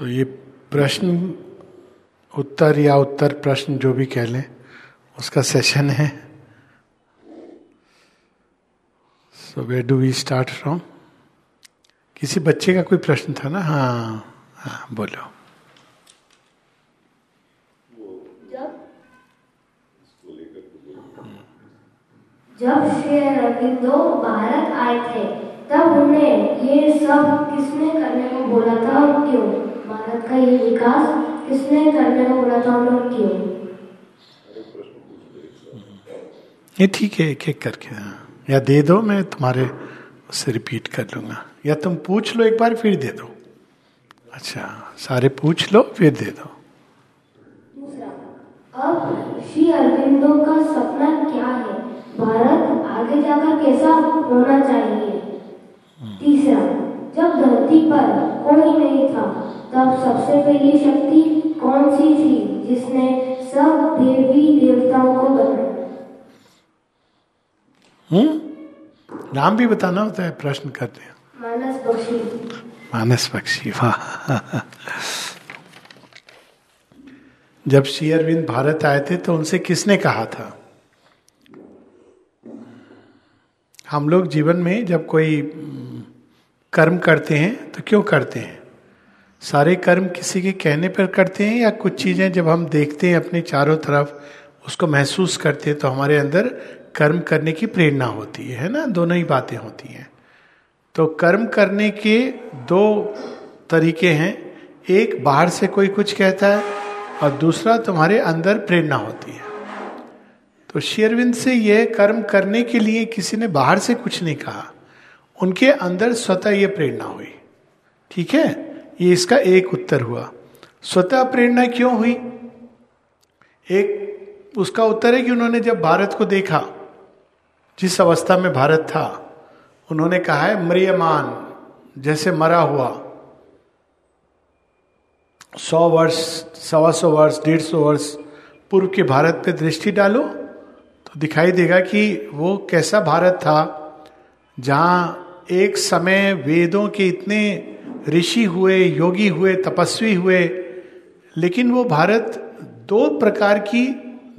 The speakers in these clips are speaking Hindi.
तो ये प्रश्न, उत्तर या उत्तर प्रश्न जो भी कह लें, उसका सेशन है। So where do we start from किसी बच्चे का कोई प्रश्न था ना? हाँ हाँ बोलो। जब श्री अरविंदो भारत आए थे, तब उन्हें ये सब किसने करने को बोला था और क्यों? भारत का ये विकास किसने करने को बोला था और क्यों? ये ठीक है एक एक करके हाँ। या दे दो मैं तुम्हारे उससे रिपीट कर लूँगा। या तुम पूछ लो एक बार फिर दे दो। अच्छा सारे पूछ लो फिर दे दो। दूसरा अब श्री अरविंदो का सपना क्या है? भारत आगे जाकर कैसा होना चाहिए? तीसरा जब धरती पर कोई नहीं था तब सबसे पहली शक्ति कौन सी थी जिसने सब देवी देवताओं को बनाया हम्म? नाम भी बताना होता है प्रश्न करते हैं। मानस बख्शी मानस पक्षी वाह। जब श्री अरविंद भारत आए थे तो उनसे किसने कहा था? हम लोग जीवन में जब कोई कर्म करते हैं तो क्यों करते हैं? सारे कर्म किसी के कहने पर करते हैं या कुछ चीज़ें जब हम देखते हैं अपने चारों तरफ़, उसको महसूस करते हैं तो हमारे अंदर कर्म करने की प्रेरणा होती है ना? दोनों ही बातें होती हैं। तो कर्म करने के दो तरीके हैं। एक, बाहर से कोई कुछ कहता है, और दूसरा, तुम्हारे अंदर प्रेरणा होती है। तो शेरविंद से यह कर्म करने के लिए किसी ने बाहर से कुछ नहीं कहा। उनके अंदर स्वतः ये प्रेरणा हुई। ठीक है? ये इसका एक उत्तर हुआ। स्वतः प्रेरणा क्यों हुई? एक, उसका उत्तर है कि उन्होंने जब भारत को देखा, जिस अवस्था में भारत था, उन्होंने कहा है, मरियमान, जैसे मरा हुआ, सौ वर्ष, सवा सौ वर्ष, डेढ़ सौ वर्ष पूर्व के भारत पे दृष्टि डालो तो दिखाई देगा कि वो कैसा भारत था, जहाँ एक समय वेदों के इतने ऋषि हुए, योगी हुए, तपस्वी हुए, लेकिन वो भारत दो प्रकार की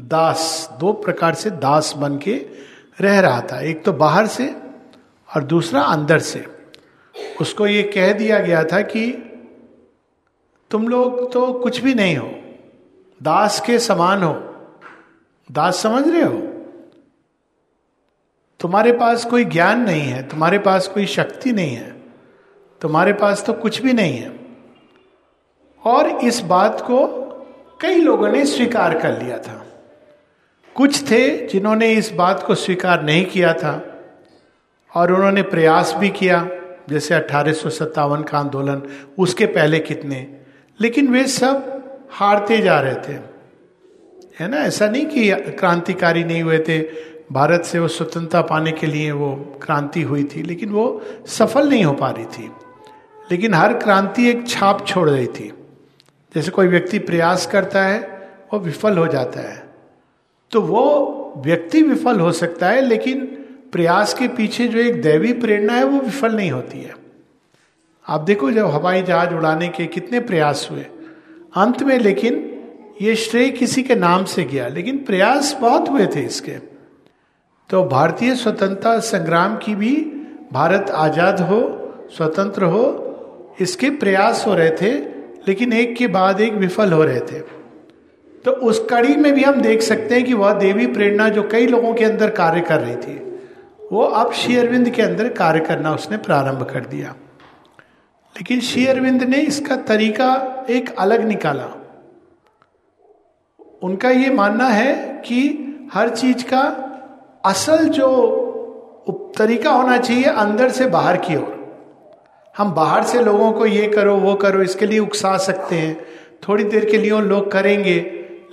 दास, दो प्रकार से दास बन के रह रहा था। एक तो बाहर से और दूसरा अंदर से। उसको ये कह दिया गया था कि तुम लोग तो कुछ भी नहीं हो, दास के समान हो। दास समझ रहे हो? तुम्हारे पास कोई ज्ञान नहीं है, तुम्हारे पास कोई शक्ति नहीं है, तुम्हारे पास तो कुछ भी नहीं है। और इस बात को कई लोगों ने स्वीकार कर लिया था। कुछ थे जिन्होंने इस बात को स्वीकार नहीं किया था और उन्होंने प्रयास भी किया, जैसे अठारह का आंदोलन, उसके पहले कितने। लेकिन वे सब हारते जा रहे थे। है ना? ऐसा नहीं कि क्रांतिकारी नहीं हुए थे भारत से वो स्वतंत्रता पाने के लिए वो क्रांति हुई थी, लेकिन वो सफल नहीं हो पा रही थी। लेकिन हर क्रांति एक छाप छोड़ रही थी। जैसे कोई व्यक्ति प्रयास करता है, वो विफल हो जाता है। तो वो व्यक्ति विफल हो सकता है, लेकिन प्रयास के पीछे जो एक दैवी प्रेरणा है, वो विफल नहीं होती है। आप देखो जब हवाई जहाज़ उड़ाने के कितने प्रयास हुए। अंत में लेकिन ये श्रेय किसी के नाम से गया, लेकिन प्रयास बहुत हुए थे इसके। तो भारतीय स्वतंत्रता संग्राम की भी भारत आज़ाद हो, स्वतंत्र हो, इसके प्रयास हो रहे थे, लेकिन एक के बाद एक विफल हो रहे थे। तो उस कड़ी में भी हम देख सकते हैं कि वह देवी प्रेरणा जो कई लोगों के अंदर कार्य कर रही थी, वो अब श्री अरविंद के अंदर कार्य करना उसने प्रारंभ कर दिया। लेकिन श्री अरविंद ने इसका तरीका एक अलग निकाला। उनका ये मानना है कि हर चीज़ का असल जो तरीका होना चाहिए अंदर से बाहर की ओर। हम बाहर से लोगों को ये करो, वो करो, इसके लिए उकसा सकते हैं। थोड़ी देर के लिए लोग करेंगे,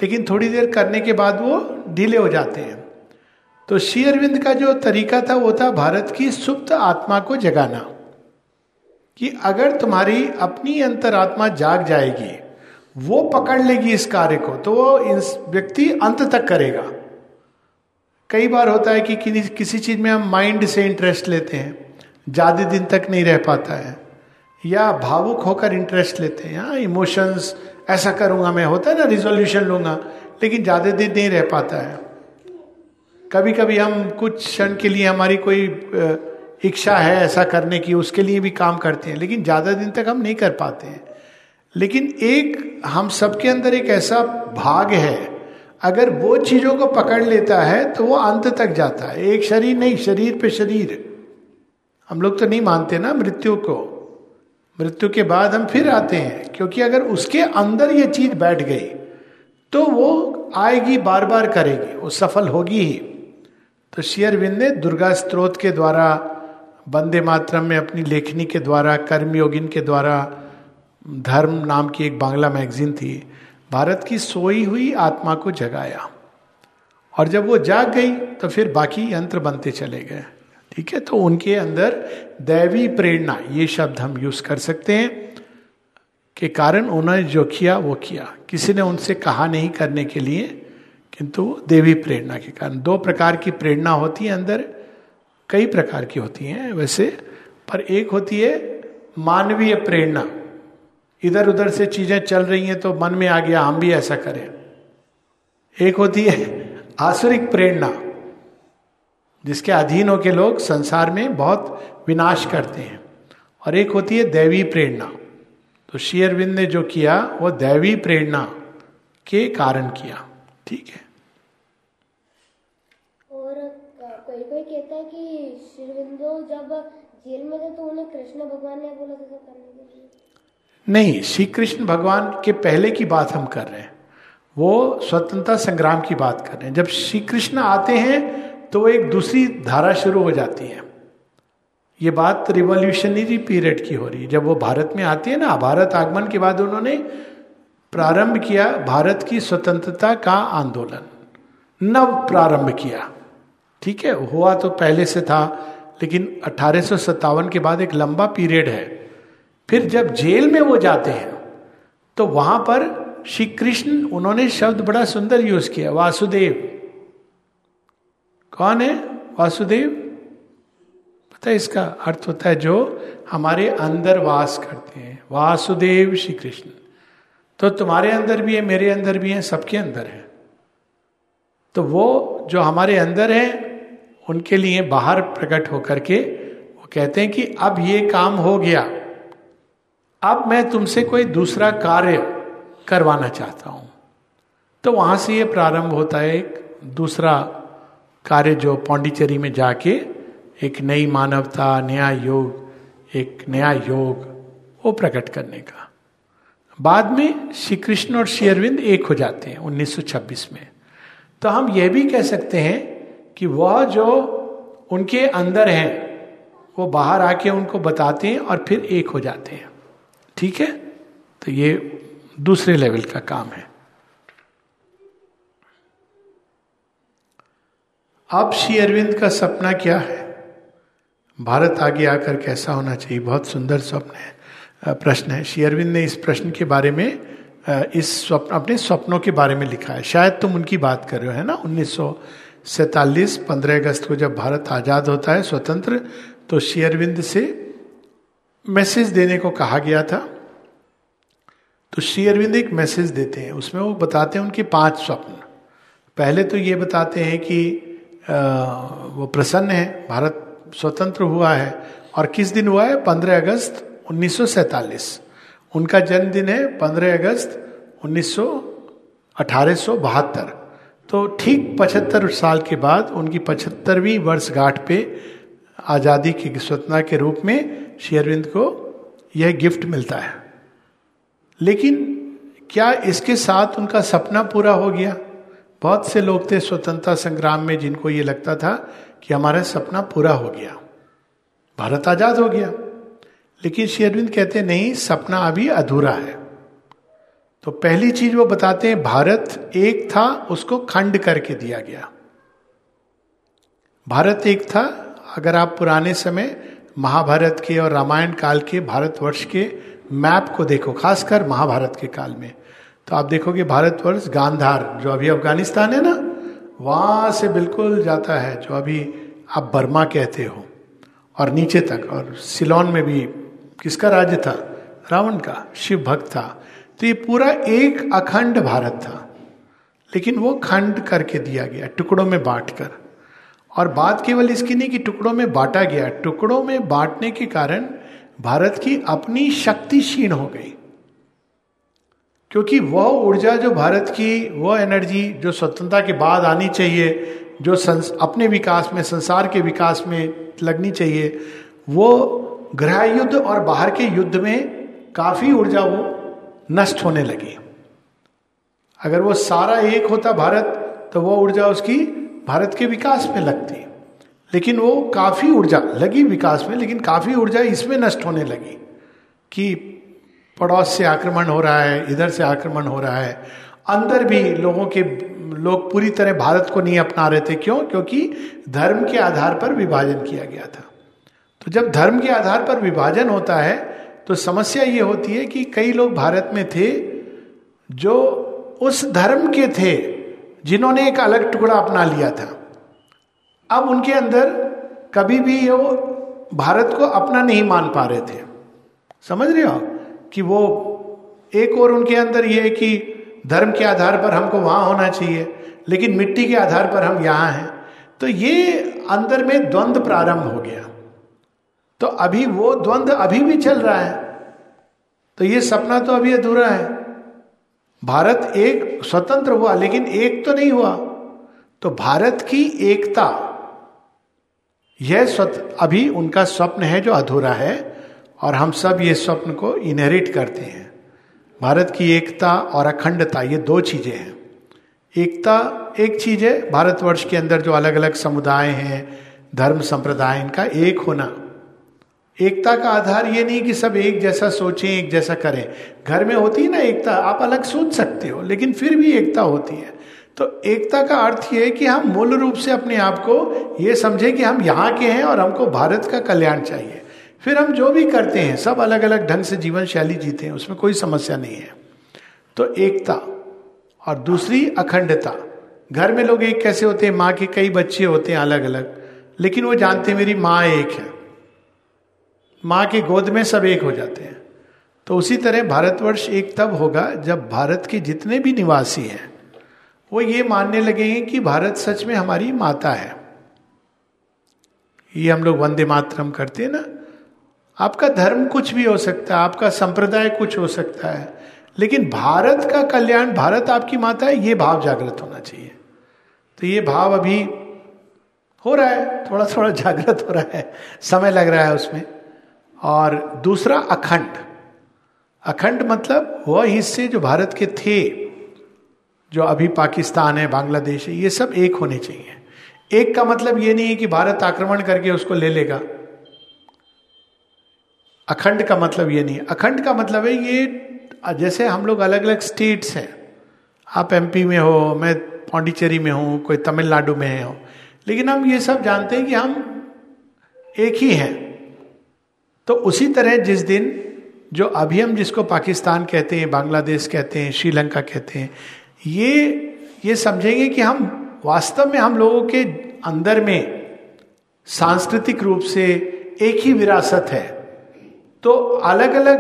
लेकिन थोड़ी देर करने के बाद वो ढीले हो जाते हैं। तो श्री अरविंद का जो तरीका था, वो था भारत की सुप्त आत्मा को जगाना। कि अगर तुम्हारी अपनी अंतरात्मा जाग जाएगी, वो पकड़ लेगी इस कार्य को तो वो इस व्यक्ति अंत तक करेगा। कई बार होता है कि किसी चीज़ में हम माइंड से इंटरेस्ट लेते हैं, ज़्यादा दिन तक नहीं रह पाता है, या भावुक होकर इंटरेस्ट लेते हैं हाँ इमोशंस ऐसा करूँगा मैं, होता है ना रिजोल्यूशन लूँगा, लेकिन ज़्यादा दिन नहीं रह पाता है। कभी कभी हम कुछ क्षण के लिए हमारी कोई इच्छा है ऐसा करने की, उसके लिए भी काम करते हैं, लेकिन ज़्यादा दिन तक हम नहीं कर पाते हैं। लेकिन एक, हम सबके अंदर एक ऐसा भाग है अगर वो चीज़ों को पकड़ लेता है तो वो अंत तक जाता है। एक शरीर नहीं, शरीर पे शरीर। हम लोग तो नहीं मानते ना मृत्यु को। मृत्यु के बाद हम फिर आते हैं, क्योंकि अगर उसके अंदर ये चीज़ बैठ गई तो वो आएगी बार बार करेगी। वो सफल होगी ही। तो शेयरविंद ने दुर्गा स्त्रोत के द्वारा, वंदे मातरम में अपनी लेखनी के द्वारा कर्मयोगिन के द्वारा, धर्म नाम की एक बांग्ला मैगजीन थी भारत की सोई हुई आत्मा को जगाया। और जब वो जाग गई तो फिर बाकी यंत्र बनते चले गए। ठीक है? तो उनके अंदर दैवी प्रेरणा, ये शब्द हम यूज़ कर सकते हैं, के कारण उन्होंने जो किया, वो किया। किसी ने उनसे कहा नहीं करने के लिए, किंतु देवी प्रेरणा के कारण। दो प्रकार की प्रेरणा होती है अंदर, कई प्रकार की होती हैं वैसे, पर एक होती है मानवीय प्रेरणा। इधर उधर से चीज़ें चल रही हैं तो मन में आ गया, हम भी ऐसा करें। एक होती है आसुरिक प्रेरणा, जिसके अधीन होकर लोग संसार में बहुत विनाश करते हैं। और एक होती है दैवी प्रेरणा। तो शेयरविंद ने जो किया, वो दैवी प्रेरणा के कारण किया। ठीक है। और कोई कोई कहता है कि शिरविंदो जब जेल में थे तो उन्हें कृष्ण भगवान ने बोला था करने के लिए। नहीं श्री कृष्ण भगवान के पहले की बात हम कर रहे हैं। वो स्वतंत्रता संग्राम की बात कर रहे हैं। जब श्री कृष्ण आते हैं तो एक दूसरी धारा शुरू हो जाती है। ये बात रिवॉल्यूशनरी पीरियड की हो रही है। जब वो भारत में आती है ना, भारत आगमन के बाद उन्होंने प्रारंभ किया भारत की स्वतंत्रता का आंदोलन। नव प्रारंभ किया। ठीक है, हुआ तो पहले से था, लेकिन अठारह के बाद एक लंबा पीरियड है। फिर जब जेल में वो जाते हैं तो वहाँ पर श्री कृष्ण, उन्होंने शब्द बड़ा सुंदर यूज़ किया, वासुदेव। कौन है? वासुदेव? पता है इसका अर्थ होता है जो हमारे अंदर वास करते हैं। वासुदेव श्री कृष्ण। तो तुम्हारे अंदर भी है, मेरे अंदर भी है, सबके अंदर है। तो वो जो हमारे अंदर है, उनके लिए बाहर प्रकट होकर के वो कहते हैं कि अब ये काम हो गया। अब मैं तुमसे कोई दूसरा कार्य करवाना चाहता हूँ। तो वहाँ से ये प्रारंभ होता है एक दूसरा कार्य जो पौंडीचेरी में जाके एक नई मानवता, नया योग, एक नया योग, वो प्रकट करने का। बाद में श्री कृष्ण और श्री अरविंद एक हो जाते हैं 1926 में। तो हम यह भी कह सकते हैं कि वह जो उनके अंदर हैं, वो बाहर आके उनको बताते हैं और फिर एक हो जाते हैं। ठीक है? तो ये दूसरे लेवल का काम है। अब श्री अरविंद का सपना क्या है? भारत आगे आकर कैसा होना चाहिए? बहुत सुंदर स्वप्न है प्रश्न है। श्री अरविंद ने इस प्रश्न के बारे में इस स्वप्न, अपने स्वप्नों के बारे में लिखा है। शायद तुम उनकी बात कर रहे हो, है ना? उन्नीस सैतालीस, पंद्रह अगस्त को जब भारत आज़ाद होता है, स्वतंत्र तो शेयरविंद से मैसेज देने को कहा गया था। तो श्री अरविंद एक मैसेज देते हैं। उसमें वो बताते हैं उनके पाँच स्वप्न। पहले तो ये बताते हैं कि वो प्रसन्न है, भारत स्वतंत्र हुआ है। और किस दिन हुआ है? पंद्रह अगस्त 1947 उनका जन्मदिन है पंद्रह अगस्त उन्नीस बहत्तर। तो ठीक पचहत्तर साल के बाद उनकी पचहत्तरवीं वर्षगांठ पे आज़ादी की स्वतंत्रता के रूप में शेयरविंद को यह गिफ्ट मिलता है। लेकिन क्या इसके साथ उनका सपना पूरा हो गया? बहुत से लोग थे स्वतंत्रता संग्राम में जिनको ये लगता था कि हमारा सपना पूरा हो गया। भारत आज़ाद हो गया। लेकिन शेरविंद कहते, नहीं, सपना अभी अधूरा है। तो पहली चीज़ वो बताते हैं, भारत एक था, उसको खंड करके दिया गया। भारत एक था, अगर आप पुराने समय महाभारत के और रामायण काल के भारतवर्ष के मैप को देखो, खासकर महाभारत के काल में। तो आप देखोगे भारतवर्ष गांधार, जो अभी अफ़गानिस्तान है ना, वहाँ से बिल्कुल जाता है, जो अभी आप बर्मा कहते हो, और नीचे तक, और सिलोन में भी किसका राज्य था? रावण का, शिव भक्त था। तो ये पूरा एक अखंड भारत था। लेकिन वो खंड करके दिया गया, टुकड़ों में बांटकर। और बात केवल इसकी नहीं कि टुकड़ों में बांटा गया। टुकड़ों में बांटने के कारण भारत की अपनी शक्ति क्षीण हो गई। क्योंकि वह ऊर्जा जो भारत की वह एनर्जी जो स्वतंत्रता के बाद आनी चाहिए जो संस, अपने विकास में संसार के विकास में लगनी चाहिए वो गृह युद्ध और बाहर के युद्ध में काफ़ी ऊर्जा वो नष्ट होने लगी। अगर वो सारा एक होता भारत तो वो ऊर्जा उसकी भारत के विकास में लगती लेकिन वो काफ़ी ऊर्जा, लगी विकास में, लेकिन काफ़ी ऊर्जा इसमें नष्ट होने लगी कि पड़ोस से आक्रमण हो रहा है, इधर से आक्रमण हो रहा है। अंदर भी लोगों के, लोग पूरी तरह भारत को नहीं अपना रहे थे। क्यों? क्योंकि धर्म के आधार पर विभाजन किया गया था। तो जब धर्म के आधार पर विभाजन होता है तो समस्या ये होती है कि कई लोग भारत में थे जो उस धर्म के थे जिन्होंने एक अलग टुकड़ा अपना लिया था। अब उनके अंदर कभी भी वो भारत को अपना नहीं मान पा रहे थे। समझ रहे हो कि वो एक और उनके अंदर ये है कि धर्म के आधार पर हमको वहाँ होना चाहिए, लेकिन मिट्टी के आधार पर हम यहाँ हैं। तो ये अंदर में द्वंद्व प्रारंभ हो गया। तो अभी वो द्वंद्व अभी भी चल रहा है। तो ये सपना तो अभी अधूरा है। भारत एक स्वतंत्र हुआ, लेकिन एक तो नहीं हुआ। तो भारत की एकता, यह अभी उनका स्वप्न है जो अधूरा है, और हम सब ये स्वप्न को इनहेरिट करते हैं। भारत की एकता और अखंडता, ये दो चीज़ें हैं। एकता एक चीज़ है, भारतवर्ष के अंदर जो अलग अलग समुदाय हैं, धर्म संप्रदाय, इनका एक होना। एकता का आधार ये नहीं कि सब एक जैसा सोचें, एक जैसा करें। घर में होती है ना एकता, आप अलग सोच सकते हो, लेकिन फिर भी एकता होती है। तो एकता का अर्थ ये है कि हम मूल रूप से अपने आप को ये समझें कि हम यहाँ के हैं और हमको भारत का कल्याण चाहिए। फिर हम जो भी करते हैं, सब अलग अलग ढंग से जीवन शैली जीते हैं, उसमें कोई समस्या नहीं है। तो एकता और दूसरी अखंडता। घर में लोग एक कैसे होते हैं? माँ के कई बच्चे होते हैं अलग अलग लेकिन वो जानते हैं मेरी माँ एक है। माँ की गोद में सब एक हो जाते हैं। तो उसी तरह भारतवर्ष एक तब होगा जब भारत के जितने भी निवासी हैं, वो ये मानने लगेंगे कि भारत सच में हमारी माता है। ये हम लोग वंदे मातरम करते हैं ना। आपका धर्म कुछ भी हो सकता है, आपका संप्रदाय कुछ हो सकता है, लेकिन भारत का कल्याण, भारत आपकी माता है, ये भाव जागृत होना चाहिए। तो ये भाव अभी हो रहा है थोड़ा थोड़ा जागृत हो रहा है, समय लग रहा है उसमें। और दूसरा अखंड। अखंड मतलब वह हिस्से जो भारत के थे, जो अभी पाकिस्तान है, बांग्लादेश है, ये सब एक होने चाहिए। एक का मतलब ये नहीं है कि भारत आक्रमण करके उसको ले लेगा। अखंड का मतलब ये नहीं। अखंड का मतलब है ये, जैसे हम लोग अलग अलग स्टेट्स हैं। आप एमपी में हो, मैं पौंडीचेरी में हूँ, कोई तमिलनाडु में हो। लेकिन हम ये सब जानते हैं कि हम एक ही हैं। तो उसी तरह जिस दिन जो अभी हम जिसको पाकिस्तान कहते हैं, बांग्लादेश कहते हैं, श्रीलंका कहते हैं, ये ये समझेंगे कि हम वास्तव में हम लोगों के अंदर में सांस्कृतिक रूप से एक ही विरासत है। तो अलग अलग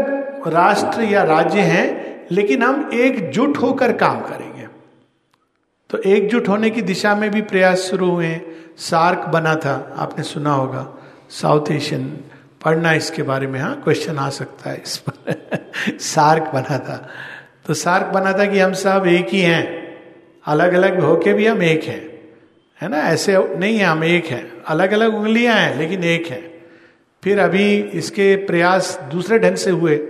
राष्ट्र या राज्य हैं, लेकिन हम एकजुट होकर काम करेंगे। तो एकजुट होने की दिशा में भी प्रयास शुरू हुए। सार्क बना था, आपने सुना होगा, साउथ एशियन पढ़ना इसके बारे में हाँ क्वेश्चन आ सकता है इस पर। सार्क बना था। तो सार्क बना था कि हम सब एक ही हैं। अलग अलग होके भी हम एक हैं। है ना? ऐसे नहीं है, हम एक हैं। अलग अलग उंगलियाँ हैं, लेकिन एक हैं। फिर अभी इसके प्रयास दूसरे ढंग से हुए।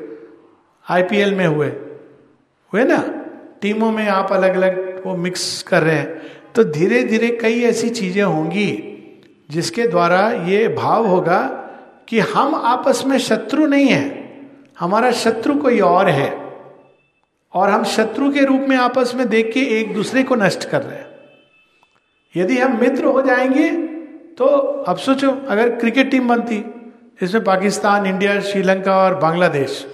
आईपीएल में हुए। हुए ना? टीमों में आप अलग अलग वो मिक्स कर रहे हैं। तो धीरे धीरे कई ऐसी चीज़ें होंगी जिसके द्वारा ये भाव होगा कि हम आपस में शत्रु नहीं है। हमारा शत्रु कोई और है। और हम शत्रु के रूप में आपस में देख के एक दूसरे को नष्ट कर रहे हैं। यदि हम मित्र हो जाएँगे तो अब सोचो, अगर क्रिकेट टीम बनती इसमें पाकिस्तान, इंडिया, श्रीलंका और बांग्लादेश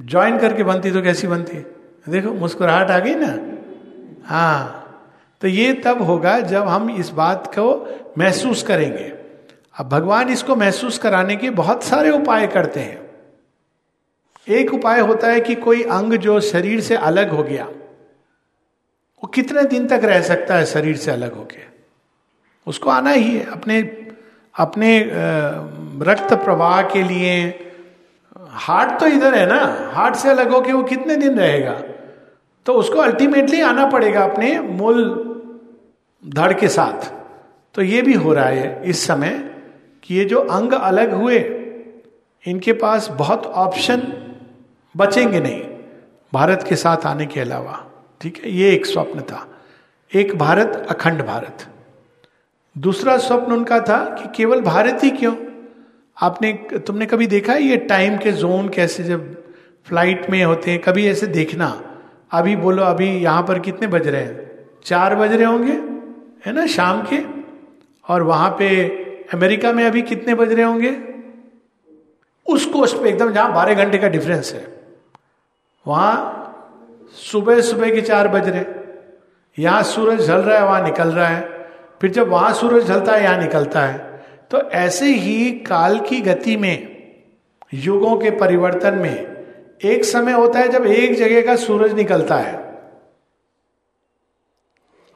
ज्वाइन करके बनती तो कैसी बनती? देखो, मुस्कुराहट आ गई ना? हाँ। तो ये तब होगा जब हम इस बात को महसूस करेंगे। अब भगवान इसको महसूस कराने के बहुत सारे उपाय करते हैं। एक उपाय होता है कि कोई अंग जो शरीर से अलग हो गया, वो कितने दिन तक रह सकता है शरीर से अलग होके? उसको आना ही है, अपने अपने रक्त प्रवाह के लिए। हार्ट तो इधर है ना, हार्ट से अलग होके वो कितने दिन रहेगा? तो उसको अल्टीमेटली आना पड़ेगा अपने मूल धड़ के साथ। तो ये भी हो रहा है इस समय। कि ये जो अंग अलग हुए, इनके पास बहुत ऑप्शन बचेंगे नहीं। भारत के साथ आने के अलावा, ठीक है, ये एक स्वप्न था। एक भारत, अखंड भारत। दूसरा स्वप्न उनका था कि केवल भारत ही क्यों? आपने, तुमने कभी देखा है ये टाइम के जोन कैसे जब फ़्लाइट में होते हैं, कभी ऐसे देखना? अभी बोलो, अभी यहाँ पर कितने बज रहे हैं? चार बज रहे होंगे, है ना, शाम के? और वहाँ पे अमेरिका में अभी कितने बज रहे होंगे? उस कोस्ट पे एकदम जहाँ बारह घंटे का डिफरेंस है। वहाँ सुबह सुबह के चार बज रहे। यहाँ सूरज ढल रहा है, वहाँ निकल रहा है। फिर जब वहाँ सूरज ढलता है, यहाँ निकलता है। तो ऐसे ही काल की गति में, युगों के परिवर्तन में, एक समय होता है जब एक जगह का सूरज निकलता है।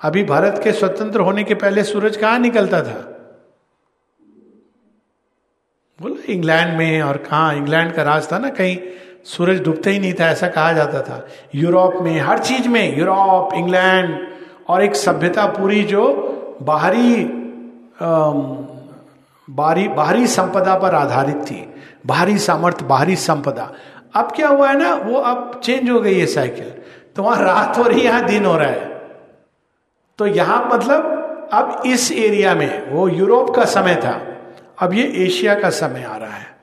अभी भारत के स्वतंत्र होने के पहले सूरज कहाँ निकलता था बोला इंग्लैंड में और कहा, इंग्लैंड का राज था ना कहीं सूरज डूबता ही नहीं था, ऐसा कहा जाता था। यूरोप में, हर चीज़ में, यूरोप, इंग्लैंड और एक सभ्यता पूरी जो बाहरी बाहरी बाहरी संपदा पर आधारित थी। बाहरी सामर्थ्य, बाहरी संपदा। अब क्या हुआ है ना, वो अब चेंज हो गई है साइकिल तो वहाँ रात हो रही यहाँ दिन हो रहा है। तो यहाँ मतलब अब इस एरिया में, वो यूरोप का समय था। अब ये एशिया का समय आ रहा है।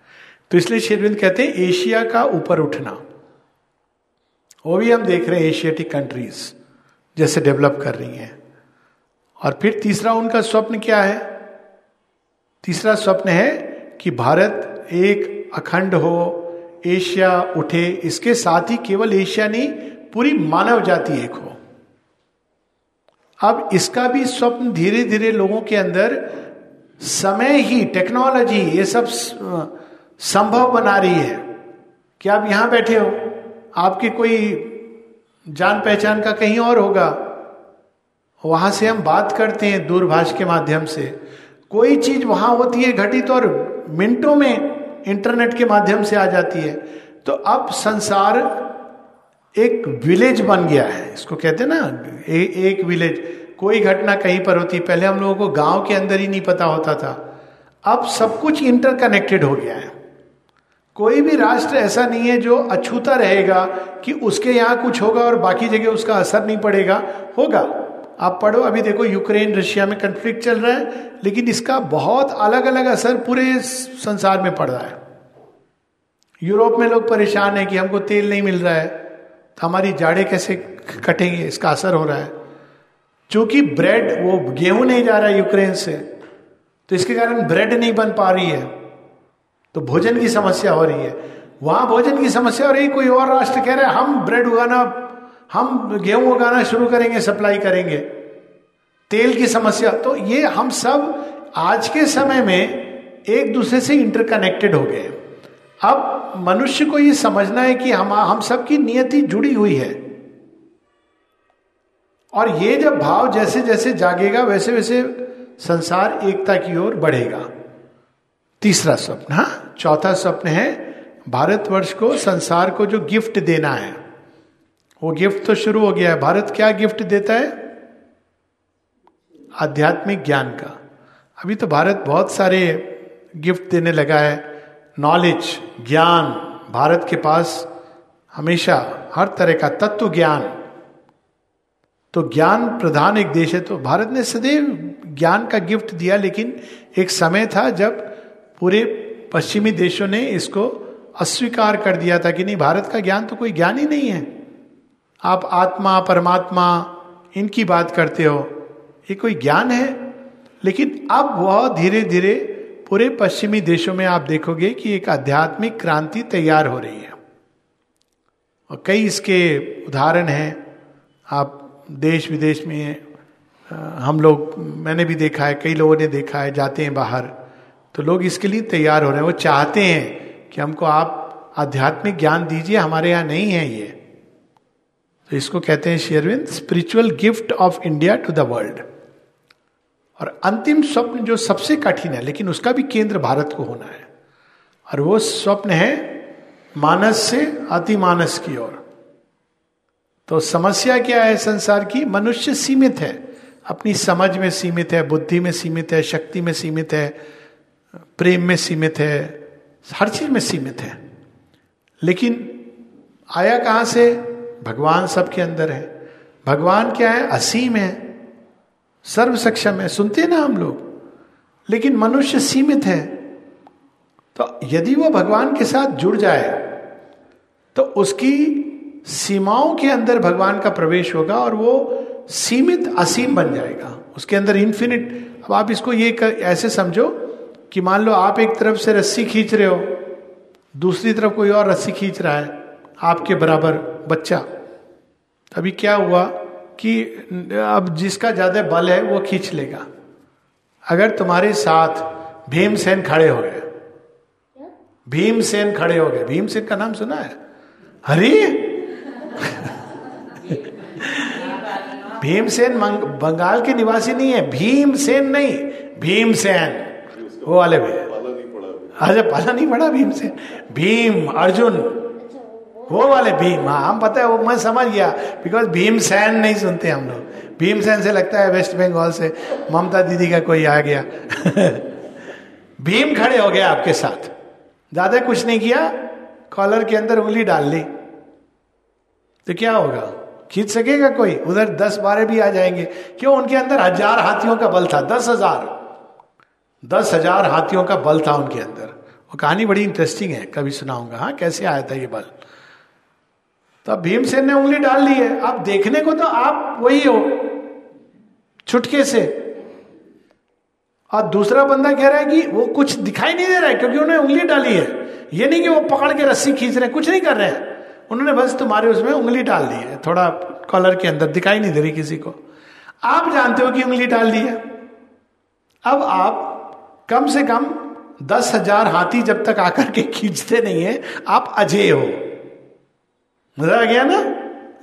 तो इसलिए शेरविंद कहते हैं, एशिया का ऊपर उठना। वो भी हम देख रहे हैं एशियाटिक कंट्रीज़ जैसे डेवलप कर रही हैं। और फिर तीसरा उनका स्वप्न क्या है? तीसरा स्वप्न है कि भारत एक अखंड हो, एशिया उठे। इसके साथ ही केवल एशिया नहीं, पूरी मानव जाति एक हो। अब इसका भी स्वप्न धीरे धीरे लोगों के अंदर समय ही टेक्नोलॉजी ये सब संभव बना रही है। कि आप यहाँ बैठे हो? आपकी कोई जान पहचान का कहीं और होगा? वहाँ से हम बात करते हैं दूरभाष के माध्यम से। कोई चीज़ वहाँ होती है घटित और मिनटों में इंटरनेट के माध्यम से आ जाती है। तो अब संसार एक विलेज बन गया है। इसको कहते हैं ना ए, एक विलेज। कोई घटना कहीं पर होती, पहले हम लोगों को गाँव के अंदर ही नहीं पता होता था। अब सब कुछ इंटरकनेक्टेड हो गया है। कोई भी राष्ट्र ऐसा नहीं है जो अछूता रहेगा कि उसके यहाँ कुछ होगा और बाकी जगह उसका असर नहीं पड़ेगा। होगा। आप पढ़ो, अभी देखो यूक्रेन रशिया में कंफ्लिक्ट चल रहा है, लेकिन इसका बहुत अलग अलग असर पूरे संसार में पड़ रहा है। यूरोप में लोग परेशान है कि हमको तेल नहीं मिल रहा है तो हमारी जाड़े कैसे कटेंगे, इसका असर हो रहा है। क्योंकि ब्रेड वो गेहूँ नहीं जा रहा है यूक्रेन से तो इसके कारण ब्रेड नहीं बन पा रही है। तो भोजन की समस्या हो रही है। वहाँ भोजन की समस्या हो रही कोई और राष्ट्र कह रहे हैं, हम ब्रेड उगाना, हम गेहूँ उगाना शुरू करेंगे सप्लाई करेंगे। तेल की समस्या तो ये हम सब आज के समय में एक दूसरे से इंटरकनेक्टेड हो गए अब मनुष्य को ये समझना है कि हम हम सबकी नियति जुड़ी हुई है। और ये जब भाव जैसे जैसे जागेगा, वैसे वैसे संसार एकता की ओर बढ़ेगा। तीसरा स्वप्न हाँ? चौथा स्वप्न है भारतवर्ष को, संसार को जो गिफ्ट देना है। वो गिफ्ट तो शुरू हो गया है। भारत क्या गिफ्ट देता है? आध्यात्मिक ज्ञान का। अभी तो भारत बहुत सारे गिफ्ट देने लगा है। नॉलेज, ज्ञान, भारत के पास हमेशा हर तरह का तत्व ज्ञान। तो ज्ञान प्रधान एक देश है। तो भारत ने सदैव ज्ञान का गिफ्ट दिया, लेकिन एक समय था जब पूरे पश्चिमी देशों ने इसको अस्वीकार कर दिया था कि नहीं, भारत का ज्ञान तो कोई ज्ञान ही नहीं है। आप आत्मा, परमात्मा, इनकी बात करते हो, ये कोई ज्ञान है? लेकिन अब वह धीरे धीरे पूरे पश्चिमी देशों में आप देखोगे कि एक आध्यात्मिक क्रांति तैयार हो रही है। और कई इसके उदाहरण हैं। आप देश विदेश में हम लोग, मैंने भी देखा है, कई लोगों ने देखा है, जाते हैं बाहर। तो लोग इसके लिए तैयार हो रहे हैं। वो चाहते हैं कि हमको आप आध्यात्मिक ज्ञान दीजिए, हमारे यहाँ नहीं है ये। तो इसको कहते हैं शेरविंद spiritual gift of India to the world और अंतिम स्वप्न जो सबसे कठिन है, लेकिन उसका भी केंद्र भारत को होना है। और वो स्वप्न है मानस से अति मानस की ओर। तो समस्या क्या है संसार की? मनुष्य सीमित है। अपनी समझ में सीमित है, बुद्धि में सीमित है, शक्ति में सीमित है, प्रेम में सीमित है, हर चीज़ में सीमित है। लेकिन आया कहाँ से? भगवान सबके अंदर है। भगवान क्या है? असीम है। सर्व सक्षम है। सुनते हैं ना हम लोग। लेकिन मनुष्य सीमित है। तो यदि वो भगवान के साथ जुड़ जाए तो उसकी सीमाओं के अंदर भगवान का प्रवेश होगा और वो सीमित असीम बन जाएगा। उसके अंदर इंफिनिट अब आप इसको ये कर, ऐसे समझो कि मान लो आप एक तरफ़ से रस्सी खींच रहे हो दूसरी तरफ़ कोई और रस्सी खींच रहा है आपके बराबर बच्चा। अभी क्या हुआ कि अब जिसका ज़्यादा बल है वो खींच लेगा। अगर तुम्हारे साथ भीमसेन खड़े हो गए भीमसेन खड़े हो गए। भीमसेन का नाम सुना है? हरी? भीमसेन बंगाल के निवासी नहीं है, भीमसेन नहीं, भीमसेन। वो वाले भी। अच्छा पाला नहीं पड़ा भीमसेन। भीम, अर्जुन। वो वाले भीम हाँ हम पता है, वो मैं समझ गया। बिकॉज़ भीमसेन नहीं सुनते हम लोग। भीमसेन से लगता है वेस्ट बंगाल से ममता दीदी का कोई आ गया। भीम खड़े हो गए आपके साथ। ज़्यादा कुछ नहीं किया, कॉलर के अंदर उंगली डाल ली। तो क्या होगा? खींच सकेगा कोई? उधर दस बारह भी आ जाएँगे। क्यों? उनके अंदर हज़ार हाथियों का बल था। दस हज़ार। दस हज़ार हाथियों का बल था उनके अंदर। वो कहानी बड़ी इंटरेस्टिंग है। कभी सुनाऊँगा। हाँ कैसे आया था ये बल? तो भीमसेन ने उंगली डाल ली है। अब देखने को तो आप वही हो। छुटके से। और दूसरा बंदा कह रहा है कि वो कुछ दिखाई नहीं दे रहा है क्योंकि उन्होंने उंगली डाली है। ये नहीं कि वो पकड़ के रस्सी खींच रहे हैं। कुछ नहीं कर रहे हैं। उन्होंने बस तुम्हारे उसमें उंगली डाल दी है। थोड़ा कॉलर के अंदर दिखाई नहीं दे रही किसी को। आप जानते हो कि उंगली डाल दी है? अब आप कम से कम दस हज़ार हाथी जब तक आकर के खींचते नहीं है, आप अजय हो। मज़ा आ गया ना?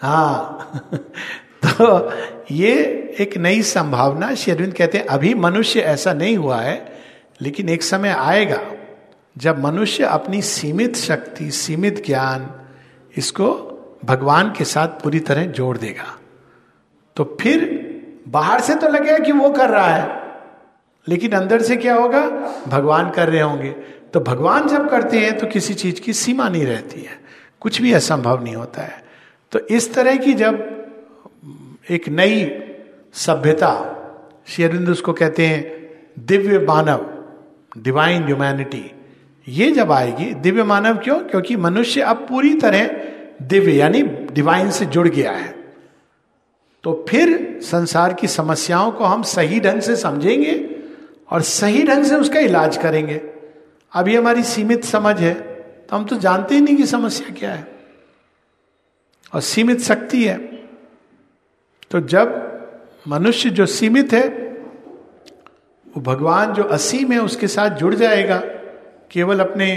हाँ। तो ये एक नई संभावना शेरविंद कहते हैं, अभी मनुष्य ऐसा नहीं हुआ है, लेकिन एक समय आएगा जब मनुष्य अपनी सीमित शक्ति, सीमित ज्ञान इसको भगवान के साथ पूरी तरह जोड़ देगा। तो फिर बाहर से तो लगेगा कि वो कर रहा है, लेकिन अंदर से क्या होगा? भगवान कर रहे होंगे। तो भगवान जब करते हैं तो किसी चीज़ की सीमा नहीं रहती है। कुछ भी असंभव नहीं होता है। तो इस तरह की जब एक नई सभ्यता शेरविंद उसको कहते हैं दिव्य मानव डिवाइन ह्यूमैनिटी ये जब आएगी, दिव्य मानव क्यों? क्योंकि मनुष्य अब पूरी तरह दिव्य, यानी डिवाइन से जुड़ गया है। तो फिर संसार की समस्याओं को हम सही ढंग से समझेंगे और सही ढंग से उसका इलाज करेंगे। अभी हमारी सीमित समझ है तो हम तो जानते ही नहीं कि समस्या क्या है। और सीमित शक्ति है। तो जब मनुष्य जो सीमित है, वो भगवान जो असीम है, उसके साथ जुड़ जाएगा। केवल अपने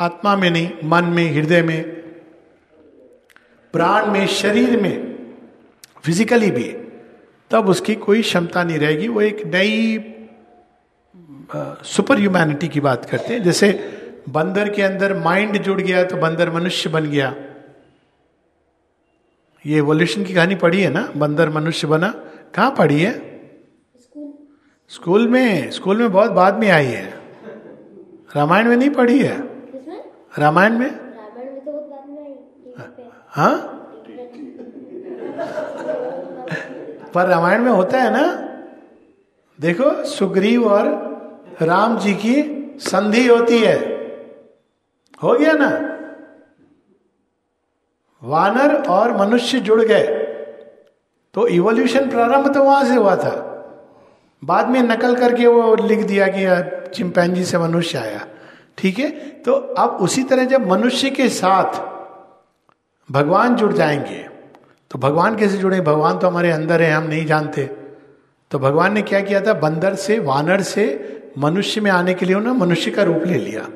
आत्मा में नहीं मन में हृदय में प्राण में शरीर में फिजिकली भी तब उसकी कोई क्षमता नहीं रहेगी। वो एक नई सुपर ह्यूमैनिटी की बात करते हैं। जैसे बंदर के अंदर माइंड जुड़ गया तो बंदर मनुष्य बन गया। ये एवोल्यूशन की कहानी पढ़ी है ना? बंदर मनुष्य बना। कहाँ पढ़ी है? स्कूल में स्कूल में बहुत बाद में आई है। रामायण में नहीं पढ़ी है? रामायण में? हाँ पर रामायण में होता है ना देखो सुग्रीव और राम जी की संधि होती है। हो गया ना? वानर और मनुष्य जुड़ गए। तो इवोल्यूशन प्रारंभ तो वहाँ से हुआ था। बाद में नकल करके वो लिख दिया कि चिंपैंजी से मनुष्य आया। ठीक है? तो अब उसी तरह जब मनुष्य के साथ भगवान जुड़ जाएँगे तो भगवान कैसे जुड़े? भगवान तो हमारे अंदर है, हम नहीं जानते। तो भगवान ने क्या किया था? बंदर से, वानर से मनुष्य में आने के लिए उन्होंने मनुष्य का रूप ले लिया।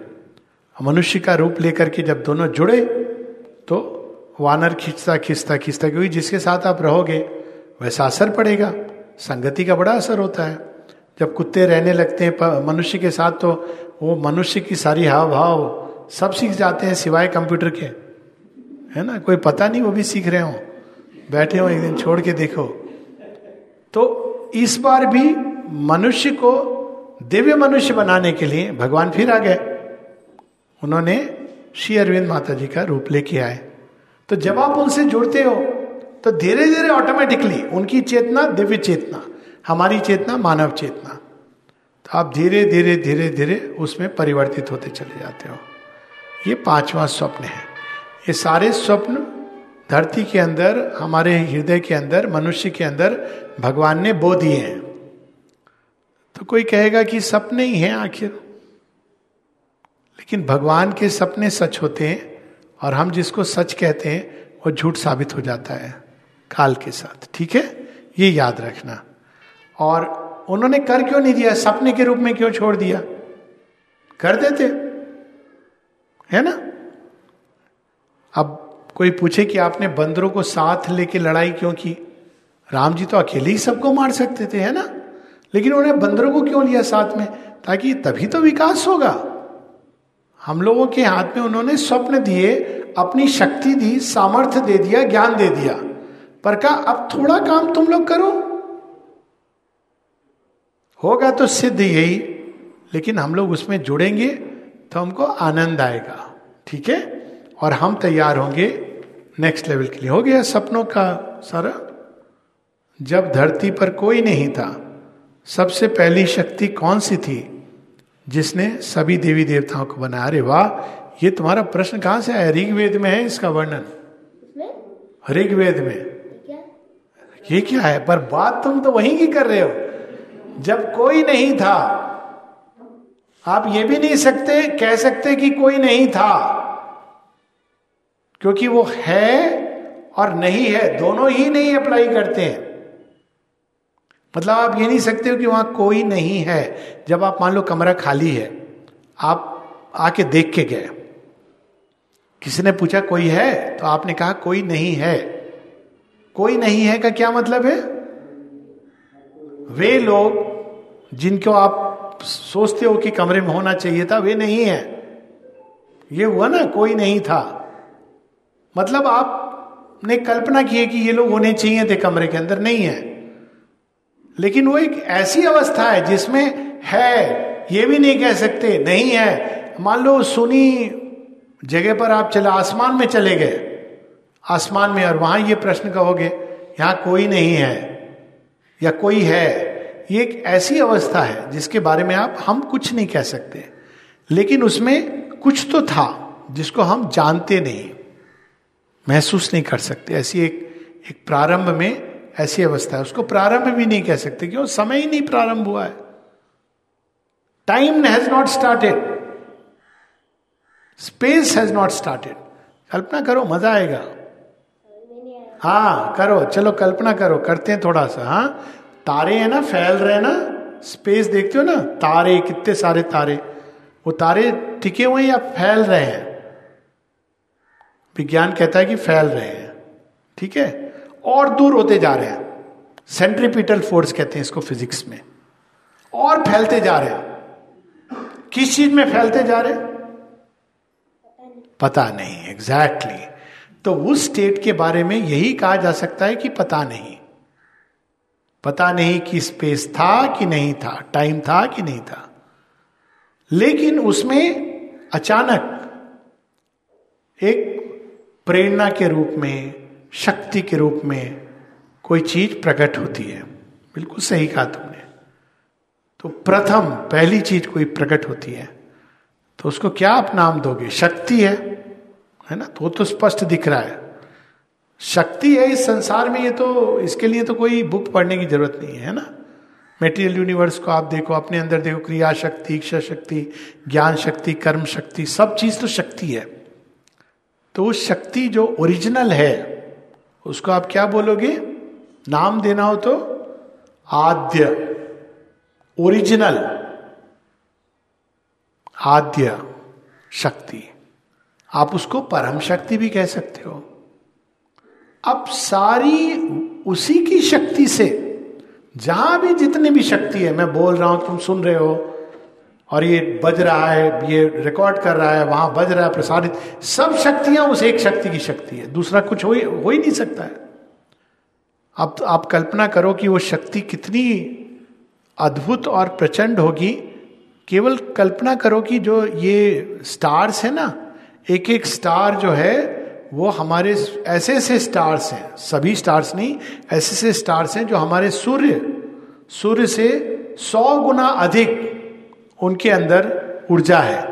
मनुष्य का रूप लेकर के जब दोनों जुड़े तो वानर खींचता खींचता खींचता क्योंकि जिसके साथ आप रहोगे, वैसा असर पड़ेगा। संगति का बड़ा असर होता है। जब कुत्ते रहने लगते हैं मनुष्य के साथ तो वो मनुष्य की सारी हाव भाव सब सीख जाते हैं सिवाय कंप्यूटर के। है ना? कोई पता नहीं, वो भी सीख रहे हो। बैठे हो, एक दिन छोड़ के देखो। तो इस बार भी मनुष्य को दिव्य मनुष्य बनाने के लिए भगवान फिर आ गए। उन्होंने श्री अरविंद माता जी का रूप लेके आए। तो जब आप उनसे जुड़ते हो तो धीरे धीरे ऑटोमेटिकली उनकी चेतना दिव्य चेतना, हमारी चेतना मानव चेतना। तो आप धीरे धीरे धीरे धीरे उसमें परिवर्तित होते चले जाते हो। ये पांचवा स्वप्न है। ये सारे स्वप्न धरती के अंदर, हमारे हृदय के अंदर, मनुष्य के अंदर भगवान ने बो दिए हैं। तो कोई कहेगा कि सपने ही हैं आखिर। लेकिन भगवान के सपने सच होते हैं और हम जिसको सच कहते हैं, वो झूठ साबित हो जाता है। काल के साथ, ठीक है? ये याद रखना। और उन्होंने कर क्यों नहीं दिया? सपने के रूप में क्यों छोड़ दिया? कर देते। है ना? अब कोई पूछे कि आपने बंदरों को साथ लेके लड़ाई क्यों की? राम जी तो अकेले ही सबको मार सकते थे, है ना? लेकिन उन्होंने बंदरों को क्यों लिया साथ में? ताकि तभी तो विकास होगा। हम लोगों के हाथ में उन्होंने स्वप्न दिए, अपनी शक्ति दी, सामर्थ्य दे दिया, ज्ञान दे दिया। पर का अब थोड़ा काम तुम लोग करो। होगा तो सिद्ध यही लेकिन हम लोग उसमें जुड़ेंगे तो हमको आनंद आएगा ठीक है? और हम तैयार होंगे नेक्स्ट लेवल के लिए। हो गया सपनों का सारा? जब धरती पर कोई नहीं था सबसे पहली शक्ति कौन सी थी जिसने सभी देवी देवताओं को बनाया? अरे वाह ये तुम्हारा प्रश्न कहाँ से आया? ऋग्वेद में है इसका वर्णन। ऋग्वेद में। ये क्या है? पर बात तुम तो वहीं की कर रहे हो। जब कोई नहीं था, आप ये भी नहीं सकते, कह सकते कि कोई नहीं था। क्योंकि वो है और नहीं है, दोनों ही नहीं अप्लाई करते हैं। मतलब आप ये नहीं सकते हो कि वहाँ कोई नहीं है। जब आप मान लो कमरा खाली है, आप आके देख के गए। किसी ने पूछा, कोई है? तो आपने कहा, कोई नहीं है। कोई नहीं है का क्या मतलब है? वे लोग जिनको आप सोचते हो कि कमरे में होना चाहिए था, वे नहीं है। ये हुआ ना, कोई नहीं था। मतलब आपने कल्पना की है कि ये लोग होने चाहिए थे कमरे के अंदर, नहीं है। लेकिन वो एक ऐसी अवस्था है जिसमें है, ये भी नहीं कह सकते, नहीं है। मान लो, सुनी जगह पर आप चले, आसमान में चले गए। आसमान में और वहाँ ये प्रश्न कहोगे, यहाँ कोई नहीं है या कोई है? ये एक ऐसी अवस्था है जिसके बारे में आप, हम कुछ नहीं कह सकते। लेकिन उसमें कुछ तो था जिसको हम जानते नहीं, महसूस नहीं कर सकते। ऐसी एक एक प्रारंभ में ऐसी अवस्था है। उसको प्रारंभ भी नहीं कह सकते क्यों? समय ही नहीं प्रारंभ हुआ है। Time has not started space has not started कल्पना करो, मज़ा आएगा। हाँ करो, चलो कल्पना करो, करते हैं थोड़ा सा हाँ? तारे हैं ना, फैल रहे ना? स्पेस देखते हो ना? तारे, कितने सारे तारे। वो तारे टिके हुए या फैल रहे हैं? विज्ञान कहता है कि फैल रहे हैं। ठीक है? और दूर होते जा रहे हैं। सेंट्रीपिटल फोर्स कहते हैं इसको फिजिक्स में। और फैलते जा रहे हैं। किस चीज़ में फैलते जा रहे हैं? पता नहीं एग्जैक्टली exactly. तो उस स्टेट के बारे में यही कहा जा सकता है कि पता नहीं। पता नहीं कि स्पेस था कि नहीं था टाइम था कि नहीं था। लेकिन उसमें अचानक एक प्रेरणा के रूप में, शक्ति के रूप में कोई चीज़ प्रकट होती है। बिल्कुल सही कहा तुमने। तो प्रथम, पहली चीज़ कोई प्रकट होती है तो उसको क्या आप नाम दोगे? शक्ति है। है ना? तो वो तो स्पष्ट दिख रहा है। शक्ति है इस संसार में, ये तो इसके लिए तो कोई बुक पढ़ने की ज़रूरत नहीं है ना? मेटेरियल यूनिवर्स को आप देखो, अपने अंदर देखो, क्रिया शक्ति, इच्छा शक्ति, ज्ञान शक्ति, कर्म शक्ति, सब चीज़ तो शक्ति है। तो उस शक्ति जो ओरिजिनल है, उसको आप क्या बोलोगे? नाम देना हो तो आद्य। ओरिजिनल आद्य। शक्ति। आप उसको परम शक्ति भी कह सकते हो। अब सारी उसी की शक्ति से जहाँ भी जितनी भी शक्ति है मैं बोल रहा हूँ तुम सुन रहे हो और ये बज रहा है ये रिकॉर्ड कर रहा है वहाँ बज रहा है प्रसारित सब शक्तियाँ उस एक शक्ति की शक्ति है। दूसरा कुछ हो ही, हो ही नहीं सकता है। अब तो आप कल्पना करो कि वो शक्ति कितनी अद्भुत और प्रचंड होगी। केवल कल्पना करो कि जो ये स्टार्स है ना एक एक स्टार जो है, वो हमारे ऐसे ऐसे स्टार्स हैं। सभी स्टार्स नहीं ऐसे ऐसे स्टार्स हैं जो हमारे सूर्य सूर्य से सौ गुना अधिक उनके अंदर ऊर्जा है।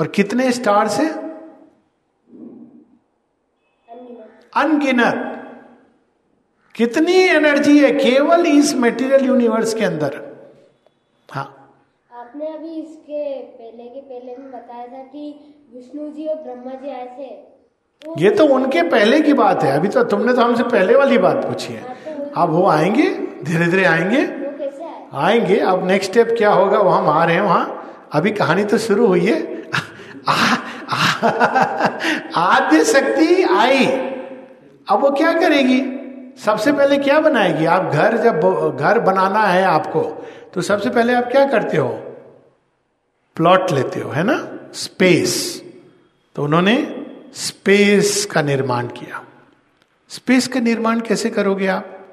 और कितने स्टार्स हैं? अनगिनत। कितनी एनर्जी है, केवल इस मेटीरियल यूनिवर्स के अंदर। हाँ। आपने अभी इसके पहले के पहले में बताया था कि विष्णु जी और ब्रह्मा जी आए थे। तो ये तो उनके पहले की बात है। अभी तो तुमने तो हमसे पहले वाली बात पूछी है। हाँ, अब वो आएँगे? धीरे धीरे आएँगे आएँगे। अब नेक्स्ट स्टेप क्या होगा? वो हम आ रहे हैं वहाँ। अभी कहानी तो शुरू हुई है। आद्य शक्ति आई। अब वो क्या करेगी? सबसे पहले क्या बनाएगी? आप घर जब घर बनाना है आपको तो सबसे पहले आप क्या करते हो? प्लॉट लेते हो है ना? स्पेस। तो उन्होंने स्पेस का निर्माण किया। स्पेस का निर्माण कैसे करोगे आप?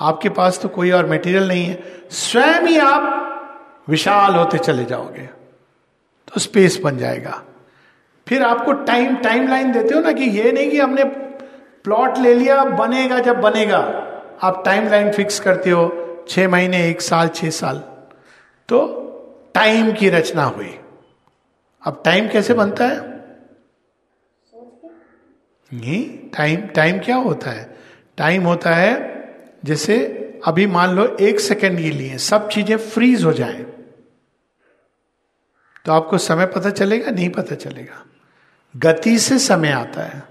आपके पास तो कोई और मटेरियल नहीं है। स्वयं ही आप विशाल होते चले जाओगे। तो स्पेस बन जाएगा। फिर आपको टाइम टाइम लाइन देते हो ना कि ये नहीं कि हमने प्लॉट ले लिया, बनेगा जब बनेगा। आप टाइम लाइन फिक्स करते हो, छह महीने, एक साल, छह साल। तो टाइम की रचना हुई। अब टाइम कैसे बनता है? नहीं टाइम टाइम क्या होता है? टाइम होता है, जैसे अभी मान लो एक सेकेंड के लिए, सब चीज़ें फ्रीज हो जाए। तो आपको समय पता चलेगा, नहीं पता चलेगा। गति से समय आता है।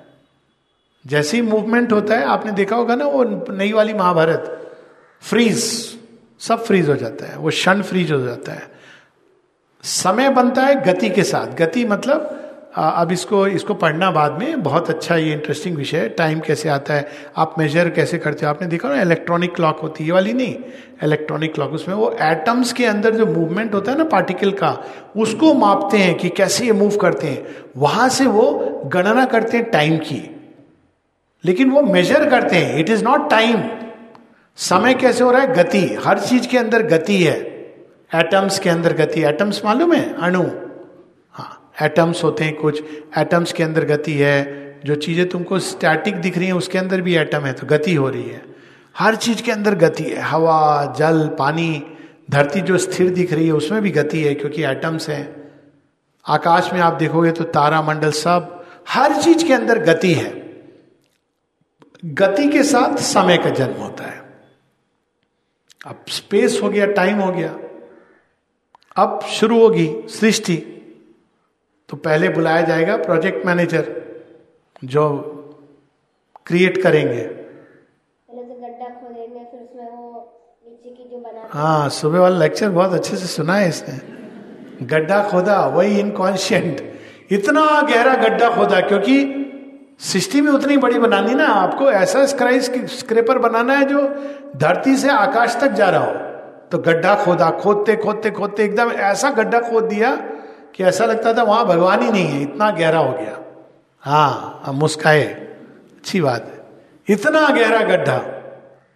जैसे ही मूवमेंट होता है, आपने देखा होगा ना, वो नई वाली महाभारत फ्रीज सब फ्रीज हो जाता है, वो क्षण फ्रीज हो जाता है। समय बनता है गति के साथ। गति मतलब अब इसको इसको पढ़ना बाद में बहुत अच्छा ये इंटरेस्टिंग विषय है। टाइम कैसे आता है? आप मेजर कैसे करते हो? आपने देखा ना इलेक्ट्रॉनिक क्लॉक होती है वाली नहीं। इलेक्ट्रॉनिक क्लॉक उसमें वो एटम्स के अंदर जो मूवमेंट होता है ना पार्टिकल का, उसको मापते हैं कि कैसे ये मूव करते हैं। वहाँ से वो गणना करते हैं टाइम की। लेकिन वो मेजर करते हैं। इट इज़ नॉट टाइम समय कैसे हो रहा है? गति। हर चीज़ के अंदर गति है। एटम्स के अंदर गति एटम्स मालूम है? अणु। एटम्स होते हैं कुछ एटम्स के अंदर गति है, जो चीज़ें तुमको स्टैटिक दिख रही हैं, उसके अंदर भी एटम है तो गति हो रही है। हर चीज़ के अंदर गति है, हवा, जल, पानी, धरती जो स्थिर दिख रही है, उसमें भी गति है, क्योंकि एटम्स हैं। आकाश में आप देखोगे तो तारा मंडल सब, हर चीज़ के अंदर गति है। गति के साथ समय का जन्म होता है। अब स्पेस हो गया टाइम हो गया। अब शुरू होगी सृष्टि। तो पहले बुलाया जाएगा प्रोजेक्ट मैनेजर जो क्रिएट करेंगे। हाँ सुबह वाला लेक्चर बहुत अच्छे से सुना है इसने। गड्ढा खोदा वही इनकॉन्शियंट इतना गहरा गड्ढा खोदा क्योंकि सृष्टि में उतनी बड़ी बनानी ना आपको ऐसा स्क्राइस स्क्रेपर बनाना है जो धरती से आकाश तक जा रहा हो। तो गड्ढा खोदा खोदते खोदते खोदते एकदम ऐसा गड्ढा खोद दिया कि ऐसा लगता था वहाँ भगवान ही नहीं है, इतना गहरा हो गया। हाँ अब मुस्काए। अच्छी बात है। इतना गहरा गड्ढा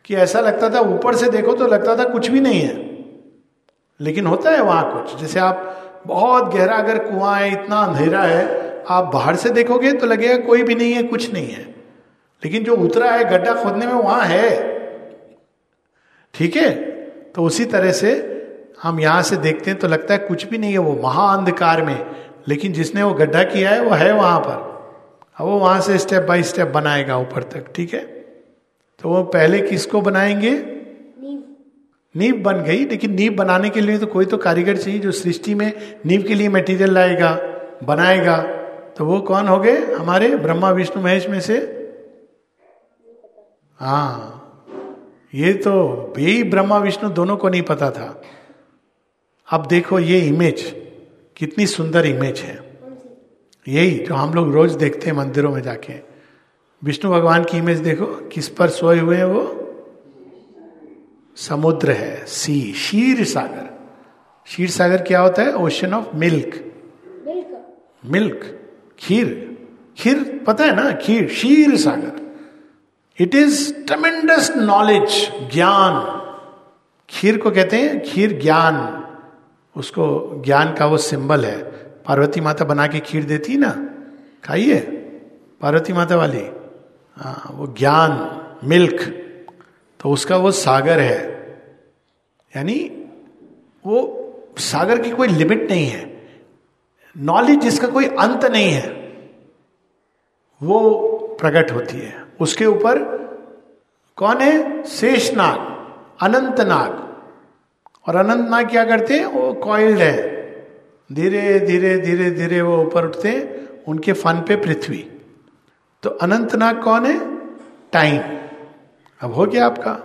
कि ऐसा लगता था ऊपर से देखो तो लगता था कुछ भी नहीं है। लेकिन होता है वहाँ कुछ। जैसे आप बहुत गहरा अगर कुआँ है, इतना अंधेरा है, आप बाहर से देखोगे तो लगेगा कोई भी नहीं है, कुछ नहीं है। लेकिन जो उतरा है गड्ढा खोदने में वहाँ है। ठीक है? तो उसी तरह से हम यहाँ से देखते हैं तो लगता है कुछ भी नहीं है वो महाअंधकार में। लेकिन जिसने वो गड्ढा किया है वो है वहाँ पर। अब वो वहाँ से स्टेप बाय स्टेप बनाएगा ऊपर तक ठीक है? तो वो पहले किसको बनाएँगे? नींव। बन गई लेकिन नींव बनाने के लिए तो कोई तो कारीगर चाहिए जो सृष्टि में नींव के लिए मटेरियल लाएगा बनाएगा। तो वो कौन हो गए? हमारे ब्रह्मा विष्णु महेश में से? हाँ। ये तो यही ब्रह्मा विष्णु दोनों को नहीं पता था। अब देखो ये इमेज कितनी सुंदर इमेज है। यही जो हम लोग रोज देखते हैं मंदिरों में जाके। विष्णु भगवान की इमेज देखो किस पर सोए हुए हैं वो? समुद्र है सी शीर सागर। शीर सागर क्या होता है? ओशन ऑफ़ मिल्क मिल्क खीर। खीर पता है ना? खीर शीर सागर। इट इज़ ट्रमेंडस नॉलेज ज्ञान। खीर को कहते हैं खीर ज्ञान। उसको ज्ञान का वो सिंबल है। पार्वती माता बना के खीर देती है ना? खाइए। पार्वती माता वाली। हाँ वो ज्ञान, मिल्क तो उसका वो सागर है। यानी वो सागर की कोई लिमिट नहीं है। नॉलेज जिसका कोई अंत नहीं है, वो प्रकट होती है। उसके ऊपर कौन है? शेषनाग अनंत नाग। और अनंत नाग क्या करते हैं वो कॉइल्ड है। धीरे धीरे धीरे धीरे वो ऊपर उठते हैं उनके फन पे पृथ्वी। तो अनंत नाग कौन है? टाइम अब हो गया आपका।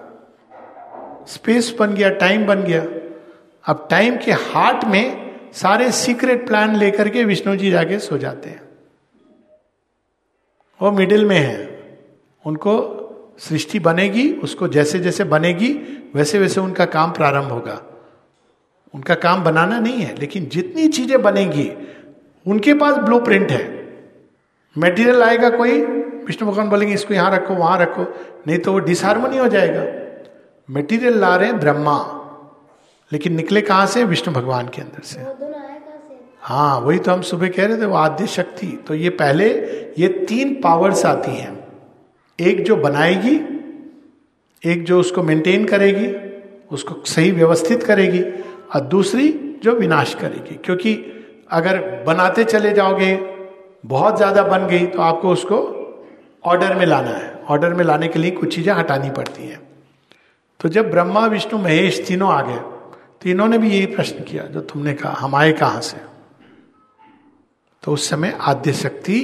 स्पेस बन गया टाइम बन गया। अब टाइम के हार्ट में सारे सीक्रेट प्लान लेकर के विष्णु जी जाके सो जाते हैं। वो मिडिल में है। उनको सृष्टि बनेगी, उसको जैसे जैसे बनेगी वैसे वैसे उनका काम प्रारंभ होगा। उनका काम बनाना नहीं है लेकिन जितनी चीज़ें बनेगी उनके पास ब्लू है। मेटीरियल आएगा कोई विष्णु भगवान बोलेंगे इसको यहाँ रखो वहाँ रखो नहीं तो वो डिसहारमोनी हो जाएगा। मेटीरियल ला रहे हैं ब्रह्मा लेकिन निकले कहाँ से? विष्णु भगवान के अंदर से। हाँ वही तो हम सुबह कह रहे थे वो आद्य शक्ति। तो ये पहले ये तीन पावर्स आती हैं। एक जो बनाएगी एक जो उसको मेंटेन करेगी उसको सही व्यवस्थित करेगी और दूसरी जो विनाश करेगी। क्योंकि अगर बनाते चले जाओगे, बहुत ज़्यादा बन गई तो आपको उसको ऑर्डर में लाना है। ऑर्डर में लाने के लिए कुछ चीज़ें हटानी पड़ती हैं। तो जब ब्रह्मा, विष्णु, महेश तीनों आ गए तो इन्होंने भी यही प्रश्न किया, जो तुमने कहा, हम आए कहाँ से? तो उस समय आद्य शक्ति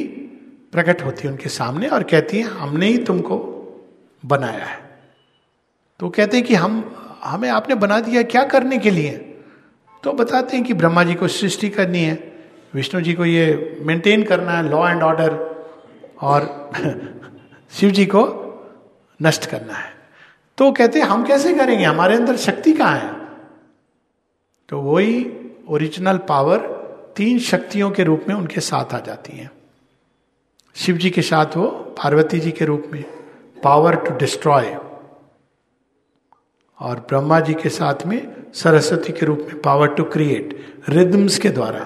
प्रकट होती है उनके सामने और कहती है, हमने ही तुमको बनाया है। तो कहते हैं कि, हम, हमें आपने बना दिया क्या करने के लिए? तो बताते हैं कि ब्रह्मा जी को सृष्टि करनी है, विष्णु जी को ये मेंटेन करना है लॉ एंड ऑर्डर और शिव जी को नष्ट करना है। तो कहते हैं, हम कैसे करेंगे? हमारे अंदर शक्ति कहाँ है? तो वही ओरिजिनल पावर तीन शक्तियों के रूप में उनके साथ आ जाती है। शिव जी के साथ वो, पार्वती जी के रूप में पावर टू डिस्ट्रॉय और ब्रह्मा जी के साथ में सरस्वती के रूप में पावर टू क्रिएट रिदम्स के द्वारा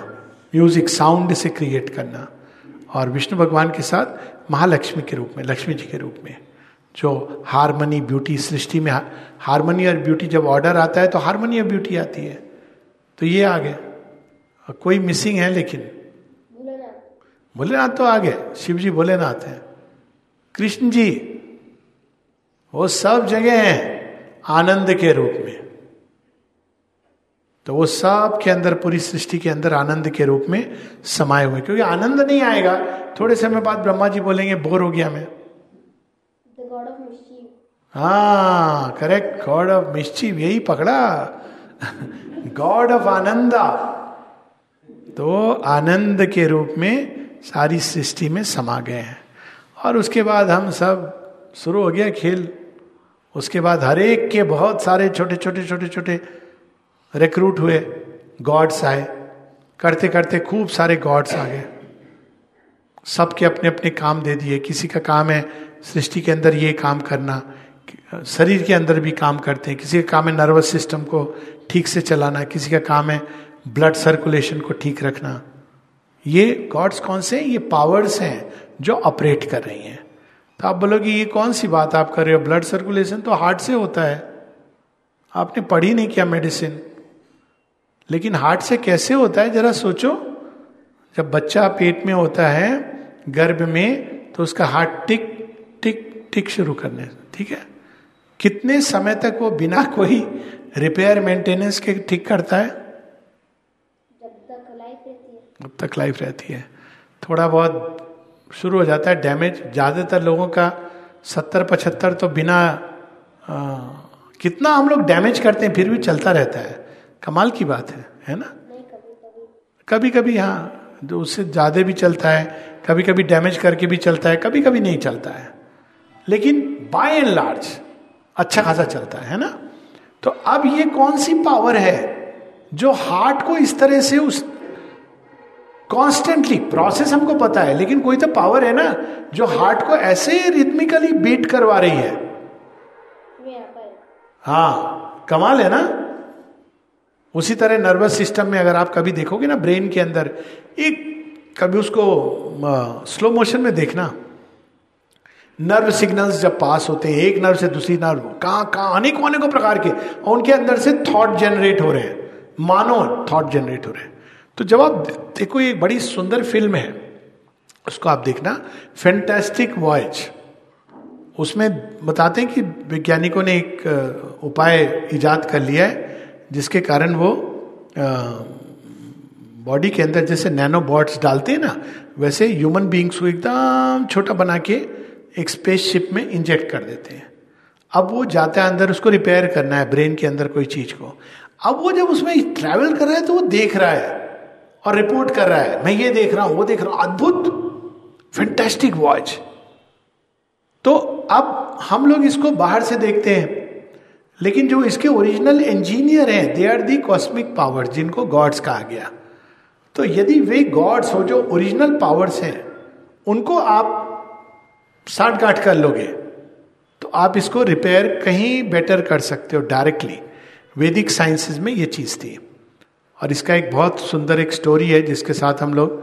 म्यूज़िक साउंड से क्रिएट करना। और विष्णु भगवान के साथ महालक्ष्मी के रूप में, लक्ष्मी जी के रूप में, जो हारमनी ब्यूटी सृष्टि में हारमनी और ब्यूटी जब ऑर्डर आता है तो हारमनी और ब्यूटी आती है। तो ये आ गए कोई मिसिंग है लेकिन? भोलेनाथ तो आ गए शिव जी भोलेनाथ हैं। कृष्ण जी, वो सब जगह हैं। आनंद के रूप में। तो वो सब के अंदर पूरी सृष्टि के अंदर आनंद के रूप में समाये हुए क्योंकि आनंद नहीं आएगा। थोड़े समय बाद ब्रह्मा जी बोलेंगे बोर हो गया मैं। हाँ करेक्ट गॉड ऑफ़ मिश्चिव यही पकड़ा। God of Ananda. तो आनंद के रूप में सारी सृष्टि में समा गए हैं। और उसके बाद हम सब शुरू हो गया खेल। उसके बाद हर एक के बहुत सारे छोटे छोटे छोटे छोटे रिक्रूट हुए। गॉड्स आए। करते करते खूब सारे गॉड्स आ गए। सबके अपने अपने काम दे दिए। किसी का काम है सृष्टि के अंदर ये काम करना, शरीर के अंदर भी काम करते हैं। किसी का काम है नर्वस सिस्टम को ठीक से चलाना, किसी का काम है ब्लड सर्कुलेशन को ठीक रखना। ये गॉड्स कौन से हैं? ये पावर्स हैं जो ऑपरेट कर रही हैं। तो आप बोलोगे ये कौन सी बात आप कर रहे हो? ब्लड सर्कुलेशन तो हार्ट से होता है। आपने पढ़ी नहीं किया मेडिसिन लेकिन हार्ट से कैसे होता है जरा सोचो। जब बच्चा पेट में होता है गर्भ में तो उसका हार्ट टिक टिक टिक शुरू करने ठीक है? कितने समय तक वो बिना कोई रिपेयर मेंटेनेंस के ठीक करता है? जब तक लाइफ रहती है। थोड़ा बहुत शुरू हो जाता है डैमेज। ज़्यादातर लोगों का सत्तर पचहत्तर तो बिना आ, कितना हम लोग डैमेज करते हैं फिर भी चलता रहता है। कमाल की बात है है ना? कभी कभी हाँ जो उससे ज़्यादा भी चलता है कभी कभी डैमेज करके भी चलता है कभी कभी नहीं चलता है। लेकिन बाय एंड लार्ज अच्छा खासा चलता है ना? तो अब ये कौन सी पावर है जो हार्ट को इस तरह से उस कॉन्स्टेंटली प्रोसेस हमको पता है, लेकिन कोई तो पावर है ना, जो हार्ट को ऐसे रिथमिकली बीट करवा रही है। हाँ कमाल है ना? उसी तरह नर्वस सिस्टम में अगर आप कभी देखोगे ना ब्रेन के अंदर, एक, कभी उसको स्लो मोशन में देखना। नर्व सिग्नल्स जब पास होते हैं, एक नर्व से दूसरी नर्व कहाँ कहाँ, अनेकों अनेकों प्रकार के, और उनके अंदर से थॉट जनरेट हो रहे हैं। मानो थॉट जनरेट हो रहे हैं। तो जब आप देखो ये बड़ी सुंदर फ़िल्म है, उसको आप देखना फैंटेस्टिक वॉयज उसमें बताते हैं कि वैज्ञानिकों ने एक उपाय इजाद कर लिया है, जिसके कारण वो बॉडी के अंदर जैसे नैनो बॉट्स डालते हैं ना, वैसे ह्यूमन बींग्स को एकदम छोटा बना के एक स्पेसशिप में इंजेक्ट कर देते हैं। अब वो जाता है अंदर, उसको रिपेयर करना है, ब्रेन के अंदर कोई चीज़ को। अब वो जब उसमें ट्रैवल कर रहा है तो वो देख रहा है। और रिपोर्ट कर रहा है। मैं ये देख रहा हूँ, वो देख रहा हूँ। अद्भुत फैंटेस्टिक वॉच तो अब हम लोग इसको बाहर से देखते हैं। लेकिन जो इसके ओरिजिनल इंजीनियर हैं they are the cosmic power जिनको गॉड्स कहा गया। तो यदि वे गॉड्स हो, जो ओरिजिनल पावर्स हैं, उनको आप साठ गांठ कर लोगे तो आप इसको रिपेयर कहीं बेटर कर सकते हो डायरेक्टली वैदिक साइंसेस में ये चीज़ थी। और इसका एक बहुत सुंदर एक स्टोरी है जिसके साथ हम लोग,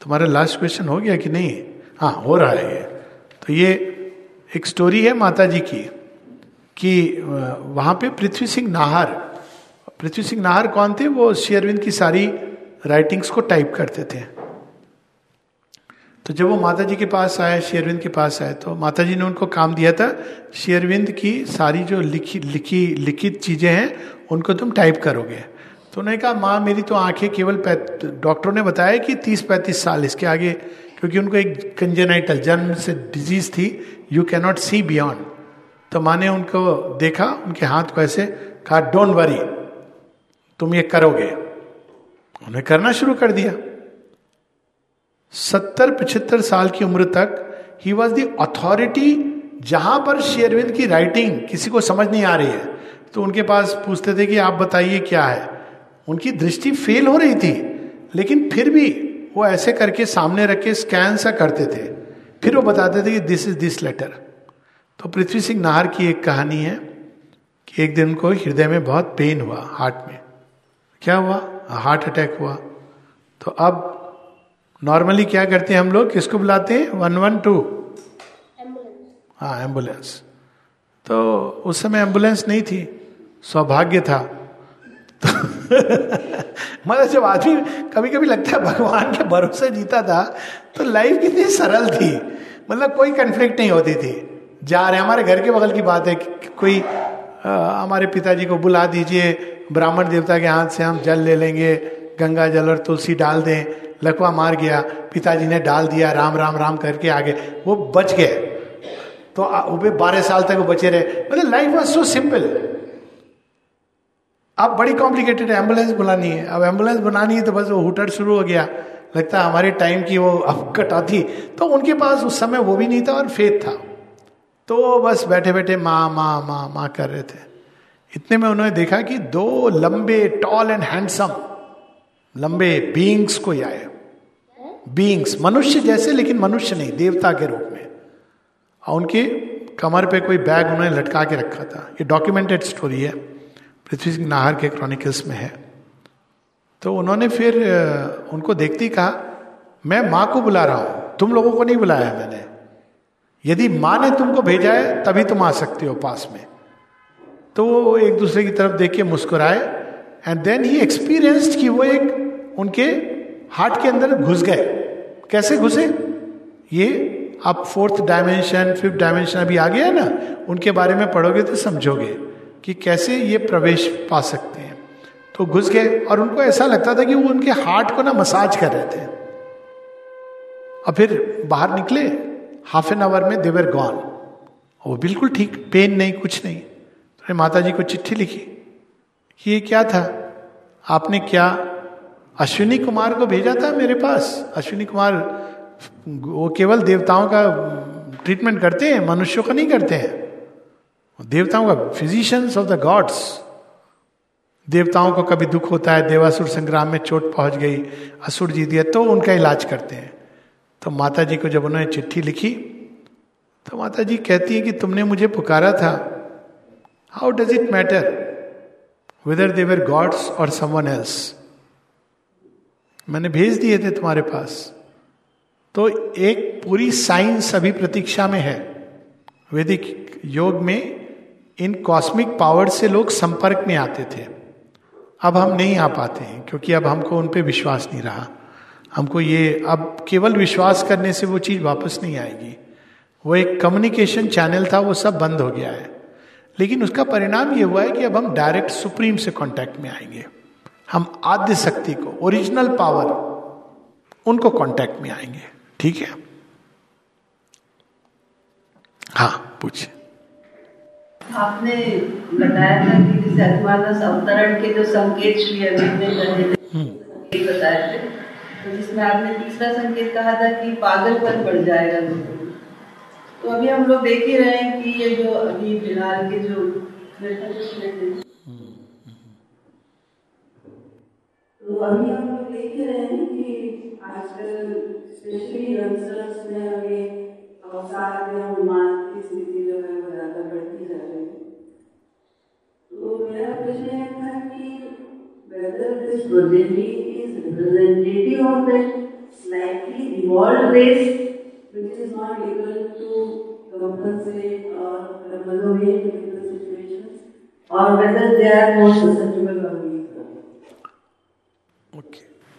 तुम्हारा लास्ट क्वेश्चन हो गया कि नहीं? हाँ हो रहा है ये। तो ये एक स्टोरी है माता जी की कि वहाँ पे पृथ्वी सिंह नाहर, पृथ्वी सिंह नाहर कौन थे? वो शेयरविंद की सारी राइटिंग्स को टाइप करते थे। तो जब वो माता जी के पास आए, शेयरविंद के पास आए तो माता जी ने उनको काम दिया था, शेयरविंद की सारी जो लिखी लिखी, लिखित चीज़ें हैं, उनको तुम टाइप करोगे। तो उन्होंने कहा, माँ, मेरी तो आँखें केवल डॉक्टरों ने बताया कि तीस पैंतीस साल इसके आगे, क्योंकि उनको एक कंजेनाइटल जन्म से डिज़ीज़ थी यू कैनॉट सी बियॉन्ड तो माँ ने उनको देखा, उनके हाथ को ऐसे कहा डोंट वरी तुम ये करोगे। उन्हें करना शुरू कर दिया। सत्तर पिछहत्तर साल की उम्र तक ही वॉज़ द अथॉरिटी जहाँ पर शेयरविंद की राइटिंग किसी को समझ नहीं आ रही है। तो उनके पास पूछते थे कि, आप बताइए क्या है? उनकी दृष्टि फेल हो रही थी लेकिन फिर भी वो ऐसे करके सामने रख के स्कैन सा करते थे। फिर वो बताते थे कि दिस इज़ दिस लेटर तो पृथ्वी सिंह नाहर की एक कहानी है कि एक दिन उनको हृदय में बहुत पेन हुआ हार्ट में। क्या हुआ? हार्ट अटैक हुआ। तो अब नॉर्मली क्या करते हैं हम लोग? किसको बुलाते हैं? वन वन टू हाँ एंबुलेंस तो उस समय एंबुलेंस नहीं थी सौभाग्य था। तो मतलब जब आदमी कभी कभी लगता है भगवान के भरोसे जीता था तो लाइफ कितनी सरल थी। मतलब कोई कन्फ्लिक्ट नहीं होती थी। जा रहे हमारे घर के बगल की बात है कि कोई हमारे पिताजी को बुला दीजिए, ब्राह्मण देवता के हाथ से हम जल ले लेंगे, गंगा, जल और तुलसी डाल दें, लकवा मार गया, पिताजी ने डाल दिया, राम राम राम करके आगे, वो बच गए। तो वो बारह साल तक वो बचे रहे। मतलब लाइफ वॉज़ सो सिंपल अब बड़ी कॉम्प्लिकेटेड एंबुलेंस बुलानी है। अब एंबुलेंस बनानी है तो बस वो हुटर शुरू हो गया। लगता है हमारे टाइम की वो अब थी। तो उनके पास उस समय वो भी नहीं था और फेथ था। तो बस बैठे बैठे माँ माँ माँ माँ कर रहे थे। इतने में उन्होंने देखा कि दो लंबे टॉल एंड हैंडसम लंबे बींग्स को आए बींग्स मनुष्य जैसे लेकिन मनुष्य नहीं, देवता के रूप में। और उनके कमर पे कोई बैग उन्होंने लटका के रखा था। ये डॉक्यूमेंटेड स्टोरी है। पृथ्वी सिंह नाहर के क्रॉनिकल्स में है। तो उन्होंने फिर उनको देखते ही कहा, मैं माँ को बुला रहा हूँ। तुम लोगों को नहीं बुलाया मैंने। यदि माँ ने तुमको भेजा है, तभी तुम आ सकते हो पास में। तो वो एक दूसरे की तरफ़ देख के मुस्कुराए एंड देन ही एक्सपीरियंस्ड कि वो एक उनके हार्ट के अंदर घुस गए। कैसे घुसे? ये आप फोर्थ डायमेंशन फिफ्थ डायमेंशन अभी आ गया है ना? उनके बारे में पढ़ोगे तो समझोगे। कि कैसे ये प्रवेश पा सकते हैं। तो घुस गए और उनको ऐसा लगता था कि वो उनके हार्ट को ना मसाज कर रहे थे। और फिर बाहर निकले हाफ़ एन आवर में देवर गॉन वो बिल्कुल ठीक पेन नहीं, कुछ नहीं। तो माता जी को चिट्ठी लिखी कि ये क्या था? आपने क्या अश्विनी कुमार को भेजा था मेरे पास? अश्विनी कुमार, वो केवल देवताओं का ट्रीटमेंट करते हैं, मनुष्यों का नहीं करते हैं। देवताओं का फिजिशियंस ऑफ़ द गॉड्स देवताओं को कभी दुख होता है, देवासुर संग्राम में चोट पहुँच गई, असुर जीत गया तो उनका इलाज करते हैं। तो माता जी को जब उन्होंने चिट्ठी लिखी तो माता जी कहती है कि तुमने मुझे पुकारा था। How does it matter whether they're gods और समवन एल्स मैंने भेज दिए थे तुम्हारे पास। तो एक पूरी साइंस अभी प्रतीक्षा में है। वैदिक योग में इन कॉस्मिक पावर से लोग संपर्क में आते थे। अब हम नहीं आ पाते हैं, क्योंकि अब हमको उन पर विश्वास नहीं रहा। हमको ये, अब केवल विश्वास करने से वो चीज़ वापस नहीं आएगी। वो एक कम्युनिकेशन चैनल था, वो सब बंद हो गया है। लेकिन उसका परिणाम ये हुआ है कि अब हम डायरेक्ट सुप्रीम से कांटेक्ट में आएँगे। हम आद्य शक्ति को ओरिजिनल पावर उनको कांटेक्ट में आएँगे। ठीक है? हाँ पूछिए। आपने बताया था कि जैसे अतिमानस अवतरण के जो संकेत श्री अरविंद ने हम्म। बताए थे तो जिसमें आपने तीसरा संकेत कहा था कि पागलपन बढ़ जाएगा तो अभी हम लोग देख ही रहे हैं कि ये जो अभी फ़िलहाल के जो तो अभी हम लोग देख ही रहे हैं कि आजकल स्पेशली यंगस्टर्स में अभी अवसाद में उन्माद की स्थिति जो है वो ज़्यादा बढ़ती है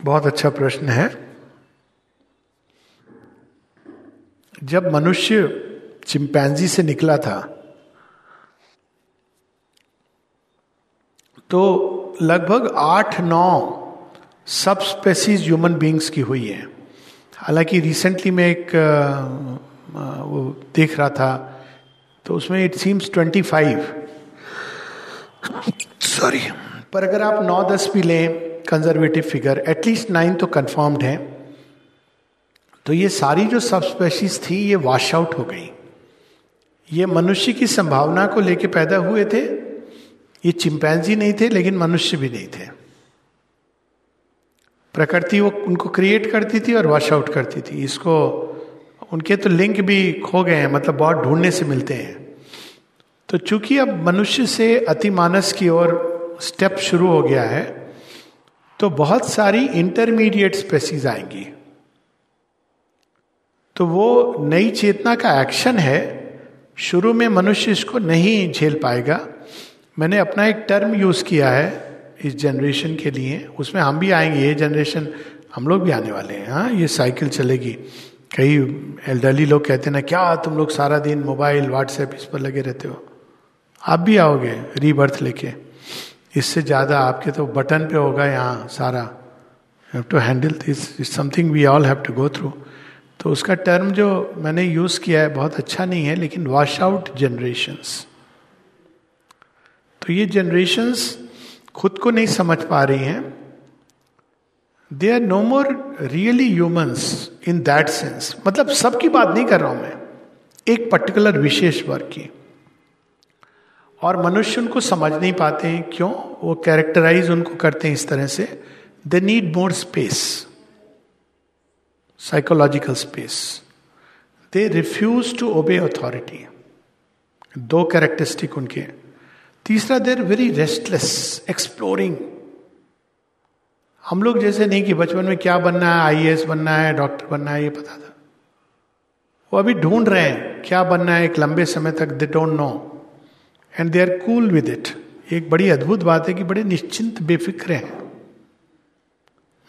बहुत अच्छा प्रश्न है। जब मनुष्य चिंपैंजी से निकला था तो लगभग आठ, नौ सब स्पेसीज ह्यूमन बींग्स की हुई है। हालाँकि रिसेंटली मैं एक वो देख रहा था तो उसमें it seems twenty five sorry पर अगर आप नौ, दस भी लें conservative figure at least nine तो कंफर्म्ड है। तो ये सारी जो सब स्पेशीज थी, ये वॉश आउट हो गई। ये मनुष्य की संभावना को लेके पैदा हुए थे ये चिंपैंजी नहीं थे, लेकिन मनुष्य भी नहीं थे। प्रकृति वो उनको क्रिएट करती थी और वॉश आउट करती थी। इसको, उनके तो लिंक भी खो गए हैं मतलब बहुत ढूँढने से मिलते हैं। तो चूँकि अब मनुष्य से अतिमानस की ओर स्टेप शुरू हो गया है तो बहुत सारी इंटरमीडिएट स्पेसीज आएँगी। तो वो नई चेतना का एक्शन है, शुरू में मनुष्य इसको नहीं झेल पाएगा। मैंने अपना एक टर्म यूज़ किया है इस जनरेशन के लिए। उसमें हम भी आएँगे, ये जनरेशन हम लोग भी आने वाले हैं। हाँ ये साइकिल चलेगी। कई एल्डरली लोग कहते हैं ना, क्या तुम लोग सारा दिन मोबाइल व्हाट्सएप इस पर लगे रहते हो? आप भी आओगे रीबर्थ लेके। इससे ज़्यादा आपके तो बटन पे होगा यहाँ सारा। Have to handle this is something we all have to go through तो उसका टर्म जो मैंने यूज़ किया है, बहुत अच्छा नहीं है, लेकिन वॉश आउट जनरेशन्स तो ये जनरेशन्स खुद को नहीं समझ पा रही हैं। They are no more really humans in that sense मतलब सबकी बात नहीं कर रहा हूँ मैं। एक पर्टिकुलर विशेष वर्ग की। और मनुष्य उनको समझ नहीं पाते हैं क्यों? वो कैरेक्टराइज उनको करते हैं इस तरह से। They need more space psychological space they refuse to obey authority दो कैरेक्टरिस्टिक उनके। तीसरा देर वेरी रेस्टलेस एक्सप्लोरिंग हम लोग जैसे नहीं कि बचपन में क्या बनना है आईएएस बनना है डॉक्टर बनना है, ये पता था। वो अभी ढूंढ रहे हैं, क्या बनना है, एक लंबे समय तक they don't know and they are cool with it एक बड़ी अद्भुत बात है कि बड़े निश्चिंत, बेफिक्र हैं।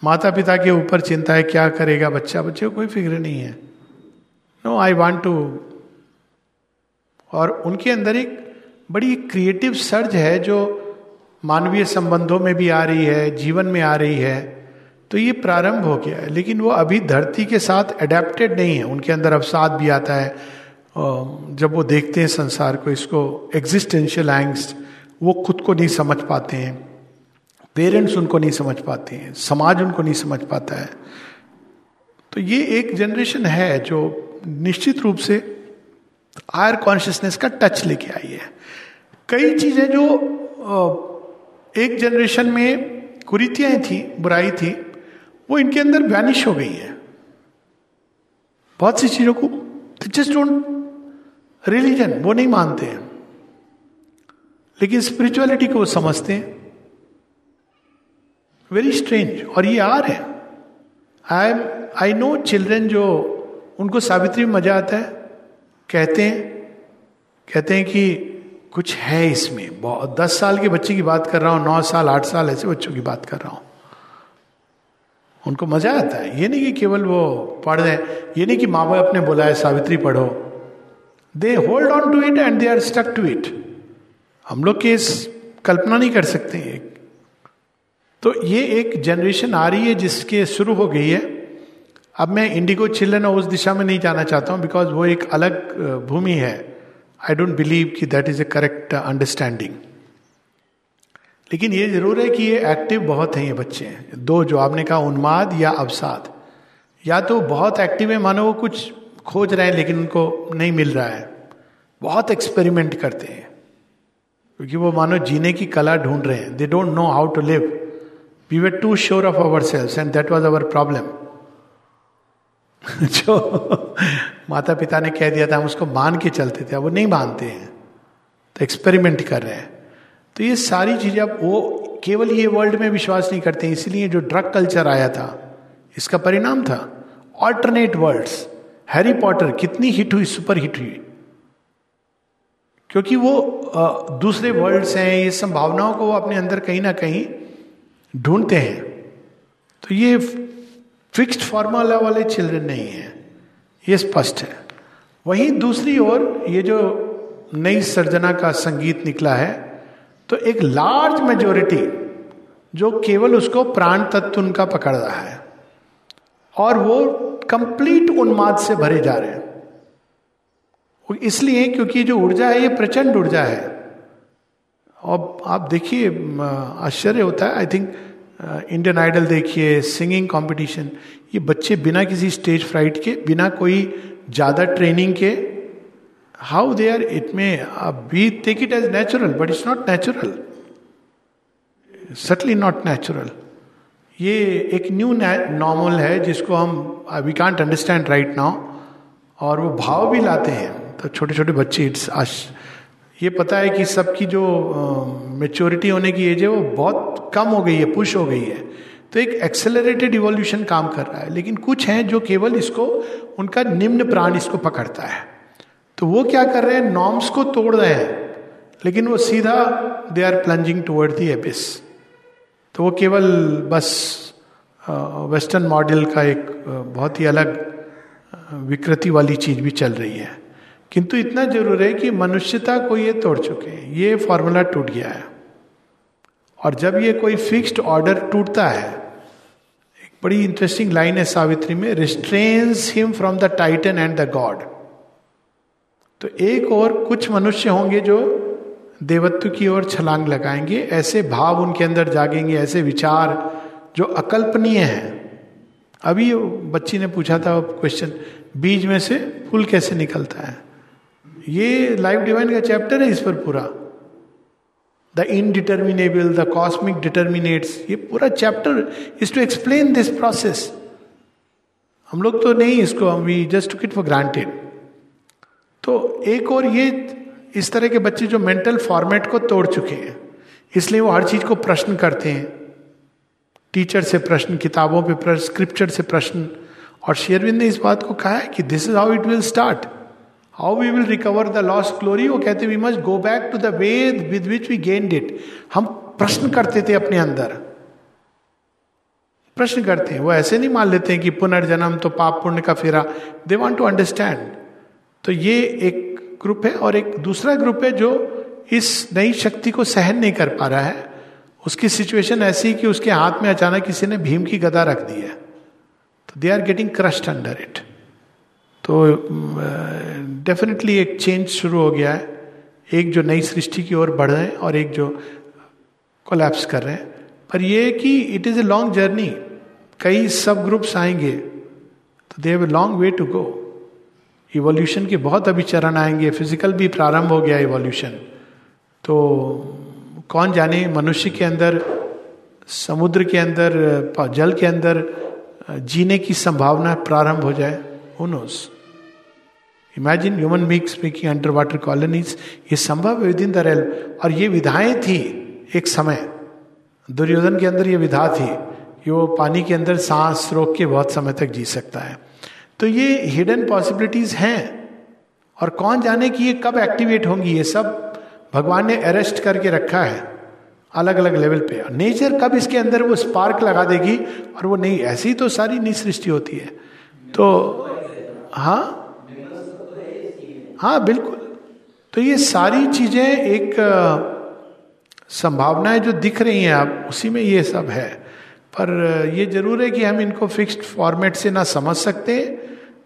माता पिता के ऊपर चिंता है, क्या करेगा बच्चा? बच्चे को कोई फ़िक्र नहीं है। नो आई वॉन्ट टू और उनके अंदर एक बड़ी क्रिएटिव सर्ज है जो मानवीय संबंधों में भी आ रही है, जीवन में आ रही है। तो ये प्रारंभ हो गया है। लेकिन वो अभी धरती के साथ अडेप्टेड नहीं है। उनके अंदर अवसाद भी आता है। जब वो देखते हैं संसार को, इसको एग्जिस्टेंशियल एंग्स वो खुद को नहीं समझ पाते हैं। पेरेंट्स उनको नहीं समझ पाते हैं। समाज उनको नहीं समझ पाता है। तो ये एक जनरेशन है जो निश्चित रूप से हायर कॉन्शियसनेस का टच लेके आई है। कई चीज़ें जो एक जनरेशन में कुरीतियाँ थी, बुराई थी, वो इनके अंदर वैनिश हो गई है। बहुत सी चीज़ों को जस्ट डोंट रिलीजन वो नहीं मानते हैं। लेकिन स्पिरिचुअलिटी को वो समझते हैं। वेरी स्ट्रेंज और ये आर है। आई आई नो चिल्ड्रेन जो, उनको सावित्री में मज़ा आता है। कहते हैं कहते हैं कि कुछ है इसमें। बहुत, दस साल के बच्चे की बात कर रहा हूँ, नौ साल, आठ साल ऐसे बच्चों की बात कर रहा हूँ। उनको मज़ा आता है। ये नहीं कि केवल वो पढ़ रहे ये नहीं कि माँ बाप ने बोला है सावित्री पढ़ो। They hold on to it and they are stuck to it हम लोग के इस कल्पना नहीं कर सकते तो ये एक जनरेशन आ रही है जिसके शुरू हो गई है। अब मैं इंडिगो चिल्ड्रन उस दिशा में नहीं जाना चाहता हूँ बिकॉज़ वो एक अलग भूमि है। आई डोंट बिलीव कि that is a correct understanding लेकिन ये ज़रूर है कि ये एक्टिव बहुत हैं, ये बच्चे हैं। दो जो आपने कहा, उन्माद या अवसाद। या तो बहुत एक्टिव है, मानो वो कुछ खोज रहे हैं, लेकिन उनको नहीं मिल रहा है। बहुत एक्सपेरिमेंट करते हैं। क्योंकि वो मानो जीने की कला ढूंढ रहे हैं। They don't know how to live we were too sure of our selves and that was our problem जो माता पिता ने कह दिया था, हम उसको मान के चलते थे वो नहीं मानते हैं तो एक्सपेरिमेंट कर रहे हैं। तो ये सारी चीज़ें अब वो केवल ये वर्ल्ड में विश्वास नहीं करते इसलिए जो ड्रग कल्चर आया था, इसका परिणाम था। ऑल्टरनेट वर्ल्ड्स हैरी पॉटर कितनी हिट हुई सुपर हिट हुई। क्योंकि वो दूसरे वर्ल्ड्स हैं, ये संभावनाओं को वो अपने अंदर कहीं ना कहीं ढूंढते हैं। तो ये फिक्स्ड फॉर्मूला वाले चिल्ड्रन नहीं है। ये स्पष्ट है। वहीं दूसरी ओर ये जो नई सर्जना का संगीत निकला है तो एक लार्ज मेजोरिटी जो केवल उसको प्राण तत्व उनका पकड़ रहा है, और वो कंप्लीट उन्माद से भरे जा रहे हैं। इसलिए क्योंकि जो ऊर्जा है, ये प्रचंड ऊर्जा है। और आप देखिए आश्चर्य होता है। आई थिंक इंडियन आइडल देखिए सिंगिंग कंपटीशन ये बच्चे बिना किसी स्टेज फ्राइट के बिना कोई ज़्यादा ट्रेनिंग के how they are it may we take it as natural but it's not natural subtly not natural ये एक न्यू नॉर्मल है जिसको हम we can't understand right now और वो भाव भी लाते हैं। तो छोटे छोटे बच्चे इट्स आश ये पता है कि सबकी जो मेच्योरिटी uh, होने की एज है वो बहुत कम हो गई है पुश हो गई है। तो एक एक्सेलरेटेड इवोल्यूशन काम कर रहा है। लेकिन कुछ हैं जो केवल इसको, उनका निम्न प्राण इसको पकड़ता है। तो वो क्या कर रहे हैं? नॉर्म्स को तोड़ रहे हैं। लेकिन वो सीधा they are plunging toward the abyss तो वो केवल बस वेस्टर्न मॉडल का एक बहुत ही अलग विकृति वाली चीज़ भी चल रही है। किंतु इतना ज़रूर है कि मनुष्यता को ये तोड़ चुके हैं। ये फॉर्मूला टूट गया है। और जब ये कोई फिक्स्ड ऑर्डर टूटता है, एक बड़ी इंटरेस्टिंग लाइन है सावित्री में restrains him from the Titan and the god तो एक और कुछ मनुष्य होंगे जो देवत्व की ओर छलांग लगाएँगे, ऐसे भाव उनके अंदर जागेंगे, ऐसे विचार जो अकल्पनीय हैं। अभी बच्ची ने पूछा था क्वेश्चन बीज में से फूल कैसे निकलता है? ये लाइफ डिवाइन का चैप्टर है इस पर पूरा। The indeterminable the cosmic determinates ये पूरा chapter is to explain this process हम लोग तो नहीं इसको we just to kit for granted तो एक और ये इस तरह के बच्चे जो मेंटल फॉर्मेट को तोड़ चुके हैं, इसलिए वो हर चीज़ को प्रश्न करते हैं। टीचर से प्रश्न, किताबों पे प्रश्न स्क्रिप्चर से प्रश्न। और शेरविंद ने इस बात को कहा है कि this is how it will start how we will recover the lost glory वो कहते we must go back to the Veda with which we gained it हम प्रश्न करते थे अपने अंदर। प्रश्न करते हैं, वो ऐसे नहीं मान लेते हैं कि पुनर्जन्म तो पाप पुण्य का फेरा। दे वॉन्ट टू अंडरस्टैंड तो ये एक ग्रुप है और एक दूसरा ग्रुप है जो इस नई शक्ति को सहन नहीं कर पा रहा है। उसकी सिचुएशन ऐसी कि उसके हाथ में अचानक किसी ने भीम की गदा रख दी है। तो they are getting crushed under it तो डेफिनेटली एक चेंज शुरू हो गया है। एक जो नई सृष्टि की ओर बढ़ रहे हैं और एक जो कोलैप्स कर रहे हैं। पर ये कि it is a long journey कई सब ग्रुप्स आएँगे तो they have a long way to go evolution के बहुत अभी चरण आएँगे फ़िज़िकल भी प्रारंभ हो गया इवोल्यूशन तो कौन जाने, मनुष्य के अंदर, समुद्र के अंदर, जल के अंदर, जीने की संभावना प्रारंभ हो जाए? Nose imagine human being speaking under water colonies ये संभव है विद इन द रेल और ये विधाएँ थी एक समय। दुर्योधन के अंदर ये विधा थी। कि वो पानी के अंदर सांस रोक के बहुत समय तक जी सकता है। तो ये हिडन पॉसिबिलिटीज हैं। और कौन जाने कि ये कब एक्टिवेट होंगी ये सब? भगवान ने अरेस्ट करके रखा है। अलग अलग लेवल पे नेचर कब इसके अंदर वो स्पार्क लगा देगी? और वो नहीं, ऐसी तो सारी नई सृष्टि होती है। तो हाँ? हाँ बिल्कुल। तो ये सारी चीज़ें एक संभावनाएँ जो दिख रही हैं आप, उसी में ये सब है। पर ये ज़रूर है कि हम इनको फिक्स्ड फॉर्मेट से ना समझ सकते,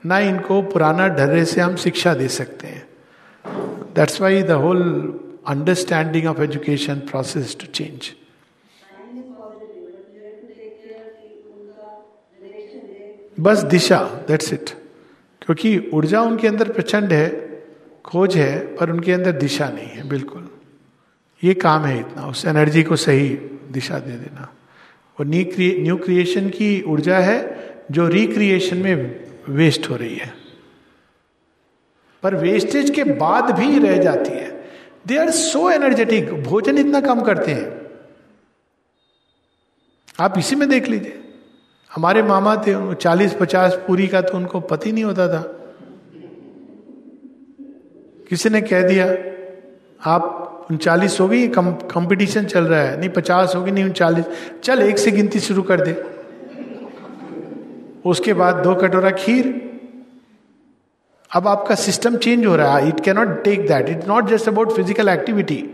ना इनको पुराना ढर्रे से हम शिक्षा दे सकते हैं। That's why the whole understanding of education process to change बस दिशा दैट्स इट क्योंकि ऊर्जा उनके अंदर प्रचंड है खोज है, पर उनके अंदर दिशा नहीं है, बिल्कुल। ये काम है इतना, उस एनर्जी को सही दिशा दे देना। वो न्यू क्रिए न्यू क्रिएशन की ऊर्जा है, जो रिक्रिएशन में वेस्ट हो रही है। पर वेस्टेज के बाद भी रह जाती है। दे आर सो एनर्जेटिक भोजन इतना कम करते हैं। आप इसी में देख लीजिए। हमारे मामा थे, चालीस पचास पूरी का तो उनको पति नहीं होता था। किसी ने कह दिया, आप उनचालीस हो गई कंपटीशन चल रहा है। नहीं, पचास होगी, नहीं, उनचालीस। चल, एक से गिनती शुरू कर दे। उसके बाद दो कटोरा खीर। अब आपका सिस्टम चेंज हो रहा है। It cannot take that it not just about physical activity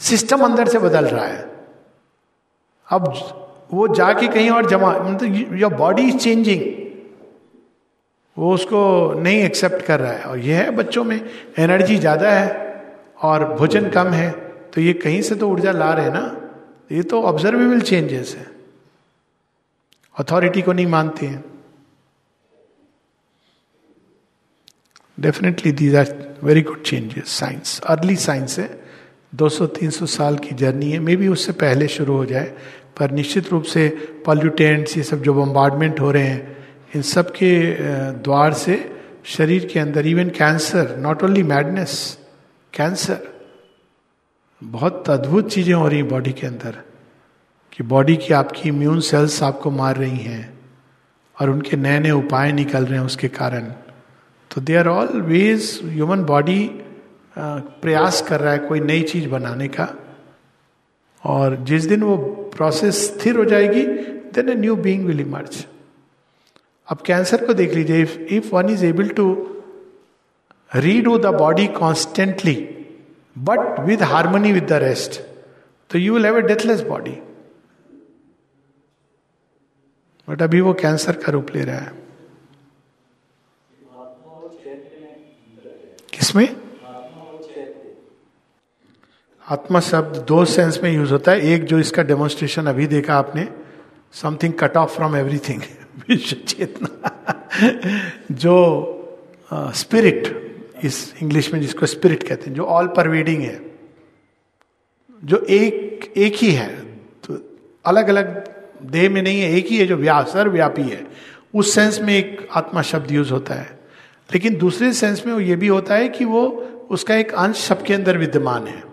system अंदर से बदल रहा है। अब वो जाके कहीं और जमा मतलब योर बॉडी इज़ चेंजिंग वो उसको नहीं एक्सेप्ट कर रहा है। और यह है बच्चों में एनर्जी ज़्यादा है और भोजन कम है तो ये कहीं से तो ऊर्जा ला रहे हैं ना? ये तो ऑब्जर्वेबल चेंजेस है। अथॉरिटी को नहीं मानते हैं। Definitely these are very good changes science early science है। 200-300 साल की जर्नी है। मे बी उससे पहले शुरू हो जाए, पर निश्चित रूप से पॉल्यूटेंट्स ये सब जो बम्बार्डमेंट हो रहे हैं इन सब के द्वार से शरीर के अंदर even cancer not only madness cancer बहुत अद्भुत चीज़ें हो रही हैं बॉडी के अंदर, कि बॉडी की आपकी इम्यून सेल्स आपको मार रही हैं, और उनके नए नए उपाय निकल रहे हैं उसके कारण। तो they are all ways human body प्रयास कर रहा है कोई नई चीज़ बनाने का। और जिस दिन वो प्रोसेस स्थिर हो जाएगी then a new being will emerge अब कैंसर को देख लीजिए if if one is able to redo the body constantly but with harmony with the rest तो you will have a deathless body but अभी वो कैंसर का रूप ले रहा है। किसमें? आत्मा शब्द दो सेंस में यूज़ होता है। एक जो इसका डेमोन्स्ट्रेशन अभी देखा आपने something cut off from everything विश्व चेतना। जो स्पिरिट इस इंग्लिश में जिसको स्पिरिट कहते हैं, जो ऑल परवेडिंग है, जो एक एक ही है तो अलग अलग देह में नहीं है, एक ही है, जो व्या, सर्वव्यापी है, उस सेंस में एक आत्मा शब्द यूज़ होता है। लेकिन दूसरे सेंस में वो ये भी होता है कि वो, उसका एक अंश सबके अंदर विद्यमान है।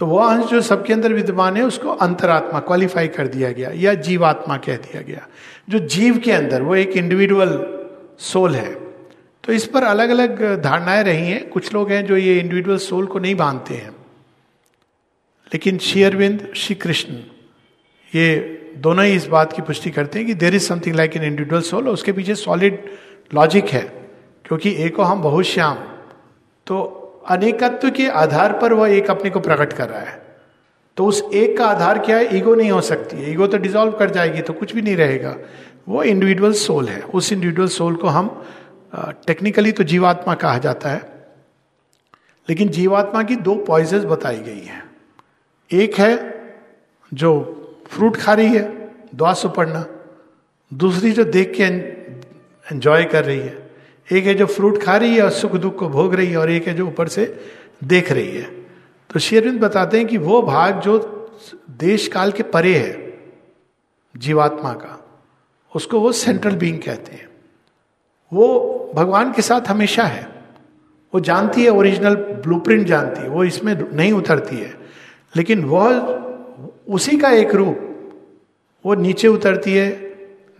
तो वो अंश जो सबके अंदर विद्यमान है, उसको अंतरात्मा क्वालिफाई कर दिया गया, या जीवात्मा कह दिया गया। जो जीव के अंदर, वो एक इंडिविजुअल सोल है। तो इस पर अलग अलग धारणाएँ रही हैं। कुछ लोग हैं जो ये इंडिविजुअल सोल को नहीं मानते हैं। लेकिन श्री अरविंद श्री कृष्ण ये दोनों ही इस बात की पुष्टि करते हैं कि there is something like an individual soul उसके पीछे सॉलिड लॉजिक है। क्योंकि एक को हम बहुत श्याम तो अनेकत्व के आधार पर वह एक अपने को प्रकट कर रहा है। तो उस एक का आधार क्या है? ईगो नहीं हो सकती है। ईगो तो डिजोल्व कर जाएगी तो कुछ भी नहीं रहेगा। वो इंडिविजुअल सोल है। उस इंडिविजुअल सोल को हम टेक्निकली तो जीवात्मा कहा जाता है। लेकिन जीवात्मा की दो पॉइजेस बताई गई हैं। एक है जो फ्रूट खा रही है दुआ पढ़ना। दूसरी जो देख के एंजॉय कर रही है। एक है जो फ्रूट खा रही है और सुख दुख को भोग रही है, और एक है जो ऊपर से देख रही है। तो शेरविंद बताते हैं कि वो भाग जो देश काल के परे है, जीवात्मा का, उसको वो सेंट्रल बीइंग कहते हैं। वो भगवान के साथ हमेशा है। वो जानती है ओरिजिनल ब्लूप्रिंट जानती है। वो इसमें नहीं उतरती है। लेकिन वह उसी का एक रूप, वो नीचे उतरती है,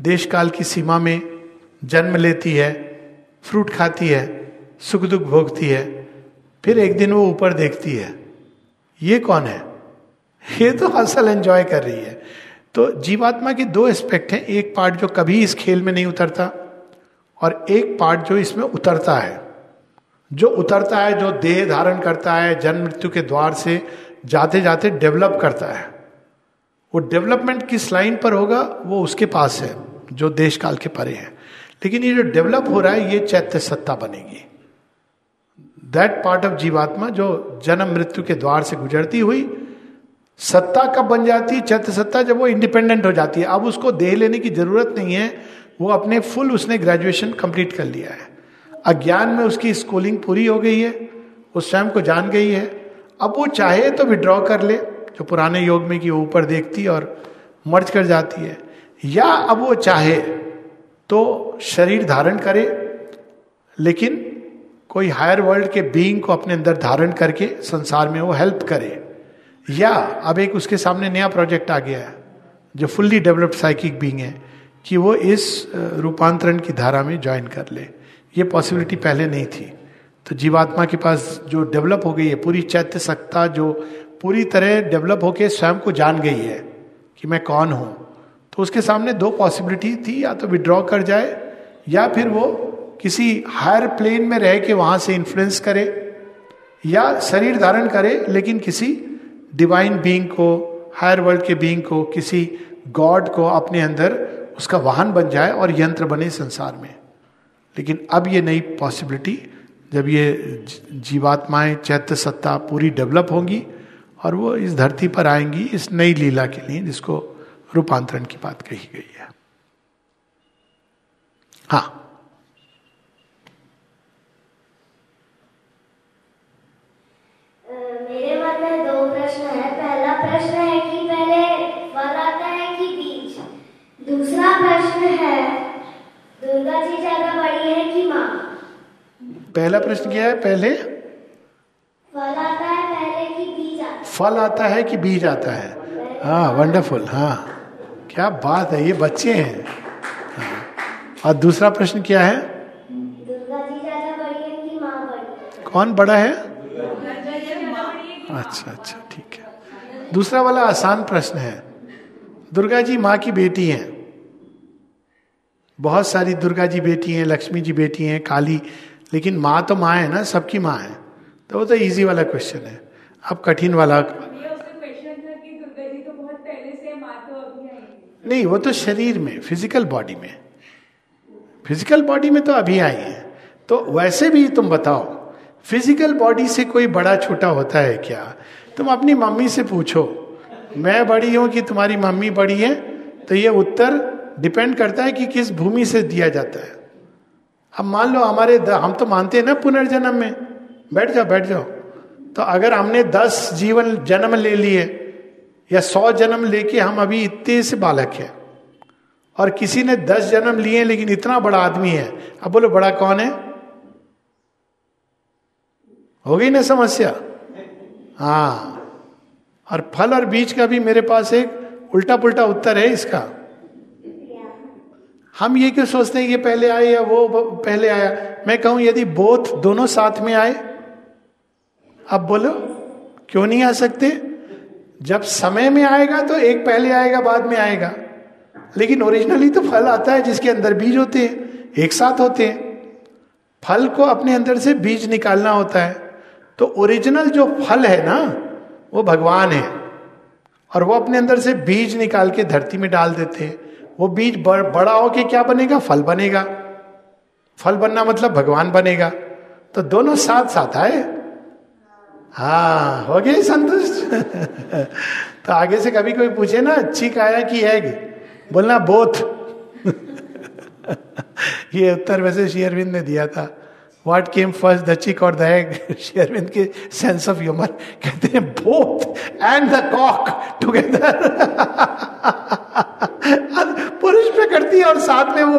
देश काल की सीमा में जन्म लेती है। फ्रूट खाती है सुख दुख भोगती है, फिर एक दिन वो ऊपर देखती है, ये कौन है? ये तो असल एंजॉय कर रही है। तो जीवात्मा के दो एस्पेक्ट हैं, एक पार्ट जो कभी इस खेल में नहीं उतरता और एक पार्ट जो इसमें उतरता है। जो उतरता है, जो देह धारण करता है, जन्म मृत्यु के द्वार से जाते जाते डेवलप करता है। वो डेवलपमेंट किस लाइन पर होगा, वो उसके पास है, जो देश काल के परे है। लेकिन ये जो डेवलप हो रहा है, ये चैत्य सत्ता बनेगी। दैट पार्ट ऑफ़ जीवात्मा जो जन्म मृत्यु के द्वार से गुजरती हुई, सत्ता कब बन जाती है? चैत्य सत्ता जब वो इंडिपेंडेंट हो जाती है। अब उसको देह लेने की ज़रूरत नहीं है। वो अपने फुल उसने ग्रेजुएशन कंप्लीट कर लिया है। अज्ञान में उसकी स्कूलिंग पूरी हो गई है। उस स्वयं को जान गई है। अब वो चाहे तो विड्रॉ कर ले, जो पुराने योग में कि वो ऊपर देखती और मर्ज कर जाती है। या अब वो चाहे तो शरीर धारण करे, लेकिन कोई हायर वर्ल्ड के बीइंग को अपने अंदर धारण करके संसार में वो हेल्प करे। या अब एक उसके सामने नया प्रोजेक्ट आ गया है, जो फुल्ली डेवलप्ड साइकिक बीइंग है, कि वो इस रूपांतरण की धारा में ज्वाइन कर ले। ये पॉसिबिलिटी पहले नहीं थी। तो जीवात्मा के पास जो डेवलप हो गई है, पूरी चैत्य सत्ता जो पूरी तरह डेवलप होके स्वयं को जान गई है कि मैं कौन हूँ। तो उसके सामने दो पॉसिबिलिटी थी, या तो विड्रॉ कर जाए, या फिर वो किसी हायर प्लेन में रह के वहाँ से इन्फ्लुएंस करे, या शरीर धारण करे, लेकिन किसी डिवाइन बीइंग को हायर वर्ल्ड के बीइंग को, किसी गॉड को अपने अंदर उसका वाहन बन जाए और यंत्र बने संसार में। लेकिन अब ये नई पॉसिबिलिटी जब ये जीवात्माएँ, चैत्य सत्ता पूरी डेवलप होंगी और वो इस धरती पर आएँगी, इस नई लीला के लिए जिसको रूपांतरण की बात कही गई है। हाँ। मेरे मन में दो प्रश्न है। पहला प्रश्न है कि पहले फल आता है कि बीज? दूसरा प्रश्न है दुर्गा जी ज़्यादा बड़ी है कि माँ? पहला प्रश्न क्या है? पहले? फल आता है पहले कि बीज आता है? फल आता है कि बीज आता है। हाँ वंडरफुल हाँ। क्या बात है, ये बच्चे हैं। हाँ। और दूसरा प्रश्न क्या है? कौन बड़ा है? अच्छा अच्छा ठीक है। दूसरा वाला आसान प्रश्न है। दुर्गा जी माँ की बेटी हैं। बहुत सारी दुर्गा जी बेटी हैं लक्ष्मी जी बेटी हैं, काली, लेकिन माँ तो माँ है ना, सबकी माँ है। तो वो तो इजी वाला क्वेश्चन है। अब कठिन वाला ये उससे क्वेश्चन था कि दुर्गा जी तो बहुत पहले से माँ तो अभी आई नहीं, वो तो शरीर में फ़िज़िकल बॉडी में। फ़िज़िकल बॉडी में तो अभी आई है। तो वैसे भी तुम बताओ फ़िज़िकल बॉडी से कोई बड़ा छोटा होता है क्या? तुम अपनी मम्मी से पूछो। मैं बड़ी हूँ कि तुम्हारी मम्मी बड़ी है? तो ये उत्तर डिपेंड करता है कि किस भूमि से दिया जाता है। अब मान लो हमारे हम तो मानते हैं ना पुनर्जन्म में। बैठ जाओ बैठ जाओ। तो अगर हमने दस जीवन जन्म ले लिए या सौ जन्म लेके हम अभी इतने से बालक है। और किसी ने दस जन्म लिए लेकिन इतना बड़ा आदमी है। अब बोलो, बड़ा कौन है? हो गई ना समस्या? हाँ। और फल और बीज का भी मेरे पास एक उल्टा पुल्टा उत्तर है इसका। हम ये क्यों सोचते हैं ये पहले आए या वो पहले आया? मैं कहूँ, यदि बोथ दोनों साथ में आए, अब बोलो, क्यों नहीं आ सकते? जब समय में आएगा तो एक पहले आएगा, बाद में आएगा। लेकिन ओरिजिनली तो फल आता है जिसके अंदर बीज होते हैं, एक साथ होते हैं। फल को अपने अंदर से बीज निकालना होता है। तो ओरिजिनल जो फल है ना, वो भगवान है। और वो अपने अंदर से बीज निकाल के धरती में डाल देते हैं। वो बीज बड़ा होके क्या बनेगा? फल बनेगा। फल बनना मतलब भगवान बनेगा। तो दोनों साथ साथ आए। हाँ हो गए संतुष्ट? तो आगे से कभी कोई पूछे ना चिक आया कि एग बोलना, बोथ. ये उत्तर वैसे शेयरविंद ने दिया था। व्हाट केम फ़र्स्ट द चिक और द एग शेयरविंद के सेंस ऑफ़ ह्यूमर कहते हैं both and the cock together Purusha Prakriti और साथ में वो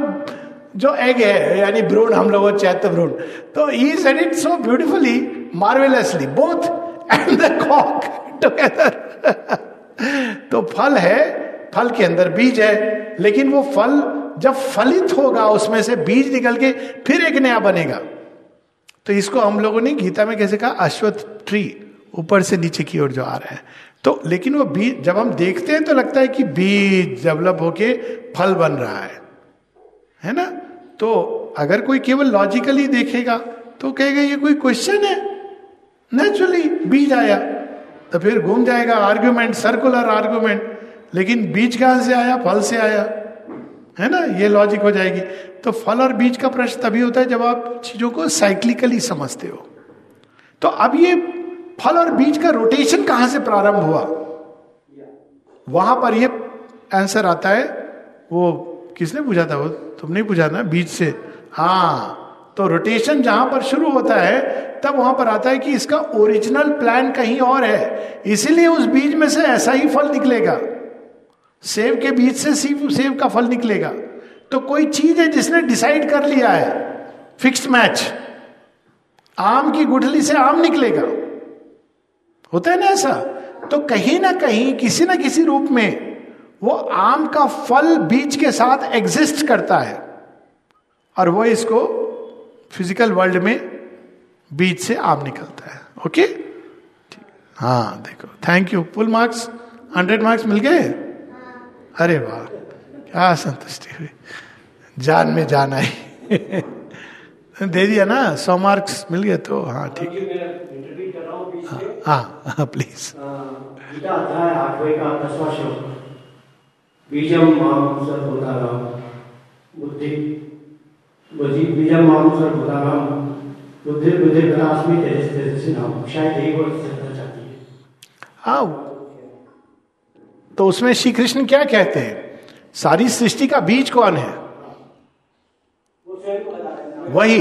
जो एग है, यानी भ्रूण, हम लोग चैत्य भ्रूण। तो he said it so beautifully marvellously both and the cock together तो फल है, फल के अंदर बीज है, लेकिन वो फल जब फलित होगा, उसमें से बीज निकल के फिर एक नया बनेगा। तो इसको हम लोगों ने गीता में कैसे कहा? अश्वत्थ ट्री ऊपर से नीचे की ओर जो आ रहा है। तो लेकिन वो बीज, जब हम देखते हैं तो लगता है कि बीज डेवलप होके फल बन रहा है। है ना? तो अगर कोई केवल लॉजिकली देखेगा तो कहेगा, ये कोई क्वेश्चन है? नेचुरली बीज आया। तो फिर घूम जाएगा आर्ग्यूमेंट सर्कुलर आर्ग्यूमेंट लेकिन बीज कहाँ से आया? फल से आया। है ना? ये लॉजिक हो जाएगी। तो फल और बीज का प्रश्न तभी होता है जब आप चीज़ों को साइक्लिकली समझते हो। तो अब ये फल और बीज का रोटेशन कहाँ से प्रारंभ हुआ? वहाँ पर ये आंसर आता है। वो किसने पूछा था? वो तुमने पूछा ना? बीज से। हाँ। तो रोटेशन जहाँ पर शुरू होता है, तब वहाँ पर आता है कि इसका ओरिजिनल प्लान कहीं और है। इसीलिए उस बीज में से ऐसा ही फल निकलेगा। सेब के बीज से सेब का फल निकलेगा। तो कोई चीज़ है जिसने डिसाइड कर लिया है। फिक्स्ड मैच आम की गुठली से आम निकलेगा। होता है ना ऐसा? तो कहीं ना कहीं, किसी ना किसी रूप में वो आम का फल बीज के साथ एग्जिस्ट करता है। और वो इसको फ़िज़िकल वर्ल्ड में बीज से आम निकलता है। ओके हाँ देखो। Thank you full marks hundred marks मिल गए? अरे वाह क्या संतुष्टि हुई। जान में जान आई। दे दिया ना सौ मार्क्स मिल गए तो हाँ ठीक। है हाँ हाँ प्लीज़ बीजम बुद्धि बीजम मामुसर भूताराम बुद्धि बुद्धि विलासमी तेजस तेजस्वी शायद यही वो कहना चाहती है। हाँ तो उसमें श्री कृष्ण क्या कहते हैं? सारी सृष्टि का बीज कौन है? रहे वही।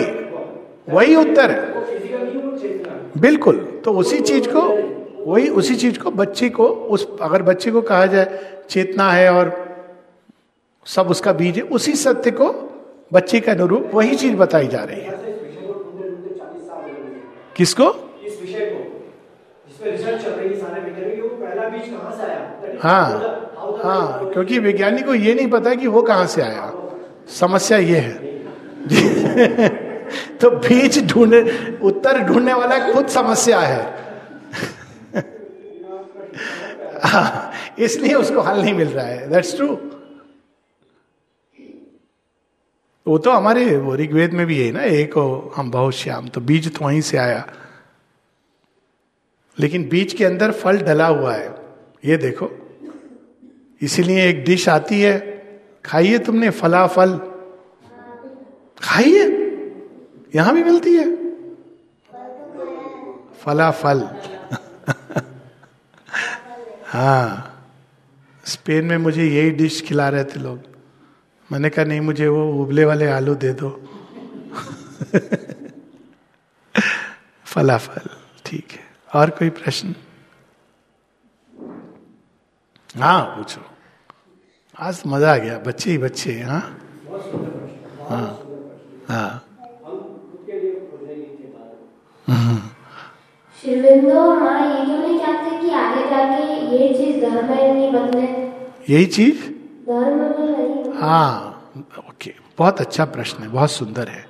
वही उत्तर है। बिल्कुल। तो उसी चीज़ को वही उसी चीज़ को बच्चे को उस अगर बच्चे को कहा जाए, चेतना है और सब उसका बीज है, उसी सत्य को बच्चे के अनुरूप वही चीज़ बताई जा रही है। किसको? इस विषय को जिसमें रिसर्च चल रही है सारे विज्ञानी कि वो पहला बीज कहाँ से आया? That is, हाँ हाँ क्योंकि विज्ञानी को ये नहीं पता कि वो कहाँ से आया। समस्या ये है। तो बीज ढूँढने उत्तर ढूँढने वाला खुद समस्या है। हाँ, इसलिए उसको हल नहीं मिल रहा है। दैट्स ट्रू वो तो हमारे वो ऋग्वेद में भी है ना, एक हम बहुत श्याम तो बीज तो वहीं से आया। लेकिन बीज के अंदर फल डला हुआ है, ये देखो। इसीलिए एक डिश आती है, खाइए तुमने फला फल खाइए, यहाँ भी मिलती है। फला फल हाँ स्पेन में मुझे यही डिश खिला रहे थे लोग। मैंने कहा नहीं मुझे वो उबले वाले आलू दे दो। फला फल ठीक है। और कोई प्रश्न? हाँ पूछो। आज मज़ा आ गया बच्चे ही बच्चे हाँ हाँ? हाँ शिविंदो ये क्यों नहीं चाहते कि आगे जाके ये चीज़ धर्म में नहीं बदले यही चीज़? हाँ ओके बहुत अच्छा प्रश्न है, बहुत सुंदर है।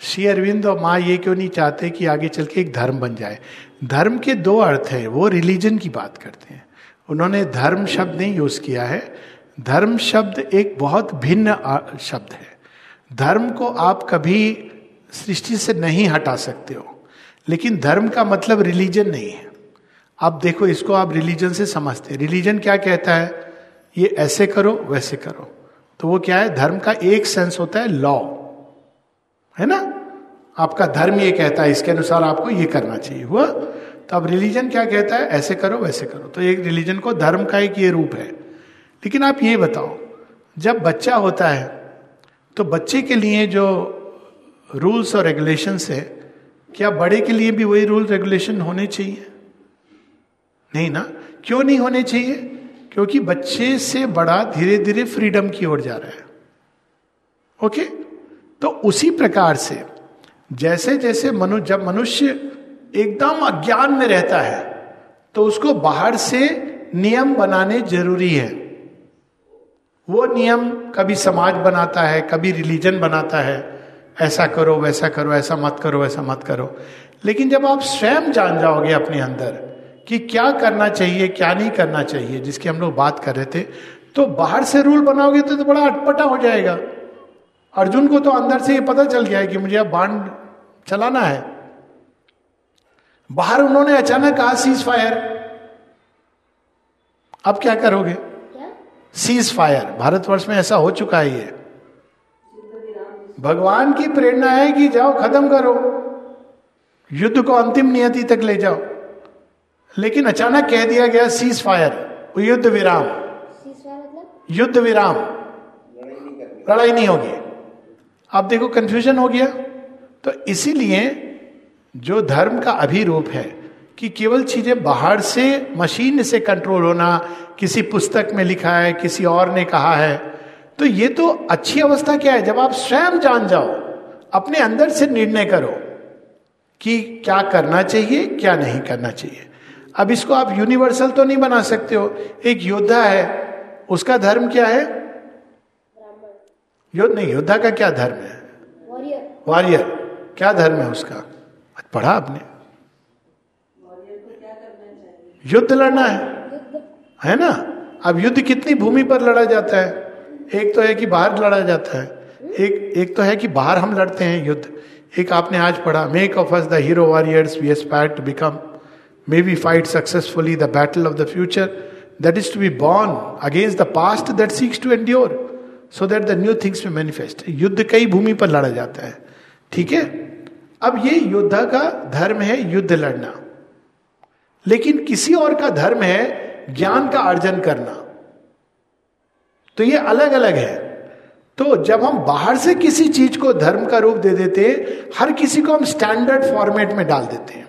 श्री अरविंद, और माँ ये क्यों नहीं चाहते कि आगे चल के एक धर्म बन जाए? धर्म के दो अर्थ है, वो रिलीजन की बात करते हैं। उन्होंने धर्म शब्द नहीं यूज़ किया है। धर्म शब्द एक बहुत भिन्न शब्द है। धर्म को आप कभी सृष्टि से नहीं हटा सकते हो। लेकिन धर्म का मतलब रिलीजन नहीं है। आप देखो, इसको आप रिलीजन से समझते हैं। रिलीजन क्या कहता है? ये ऐसे करो, वैसे करो। तो वो क्या है? धर्म का एक सेंस होता है लॉ है ना? आपका धर्म ये कहता है, इसके अनुसार आपको ये करना चाहिए। हुआ? तो अब रिलीजन क्या कहता है? ऐसे करो, वैसे करो। तो एक रिलीजन को धर्म का एक ये रूप है। लेकिन आप ये बताओ, जब बच्चा होता है तो बच्चे के लिए जो रूल्स और रेगुलेशंस है, क्या बड़े के लिए भी वही रूल रेगुलेशन होने चाहिए? नहीं ना? क्यों नहीं होने चाहिए? क्योंकि बच्चे से बड़ा धीरे धीरे फ्रीडम की ओर जा रहा है। ओके तो उसी प्रकार से जैसे जैसे मनु, जब मनुष्य एकदम अज्ञान में रहता है तो उसको बाहर से नियम बनाने ज़रूरी है। वो नियम कभी समाज बनाता है, कभी रिलीजन बनाता है। ऐसा करो, वैसा करो, ऐसा मत करो ऐसा मत करो। लेकिन जब आप स्वयं जान जाओगे अपने अंदर कि क्या करना चाहिए क्या नहीं करना चाहिए जिसकी हम लोग बात कर रहे थे तो बाहर से रूल बनाओगे तो, तो बड़ा अटपटा हो जाएगा। अर्जुन को तो अंदर से ये पता चल गया है कि मुझे अब बाण चलाना है। बाहर उन्होंने अचानक कहा सीज फायर अब क्या करोगे? सीज फायर भारतवर्ष में ऐसा हो चुका है ये। भगवान की प्रेरणा है कि जाओ खत्म करो। युद्ध को अंतिम नियति तक ले जाओ। लेकिन अचानक कह दिया गया सीज फायर युद्ध विराम. युद्ध विराम। लड़ाई नहीं होगी। आप देखो कंफ्यूजन हो गया। तो इसीलिए जो धर्म का अभिरूप है कि केवल चीज़ें बाहर से मशीन से कंट्रोल होना किसी पुस्तक में लिखा है किसी और ने कहा है तो ये तो अच्छी अवस्था क्या है? जब आप स्वयं जान जाओ अपने अंदर से निर्णय करो कि क्या करना चाहिए क्या नहीं करना चाहिए। अब इसको आप यूनिवर्सल तो नहीं बना सकते हो। एक योद्धा है उसका धर्म क्या है? योद्ध नहीं योद्धा का क्या धर्म है? वॉरियर क्या धर्म है उसका? पढ़ा आपने। युद्ध लड़ना है। है ना? अब युद्ध कितनी भूमि पर लड़ा जाता है? एक तो है कि बाहर लड़ा जाता है। एक एक तो है कि बाहर हम लड़ते हैं युद्ध। एक आपने आज पढ़ा make of us the hero warriors we aspire to become may we fight successfully the battle of the future that is to be born against the past that seeks to endure so that the new things may manifest युद्ध कई भूमि पर लड़ा जाता है। ठीक है? अब ये योद्धा का धर्म है युद्ध लड़ना। लेकिन किसी और का धर्म है ज्ञान का अर्जन करना। तो ये अलग अलग है। तो जब हम बाहर से किसी चीज़ को धर्म का रूप दे देते हर किसी को हम स्टैंडर्ड फॉर्मेट में डाल देते हैं।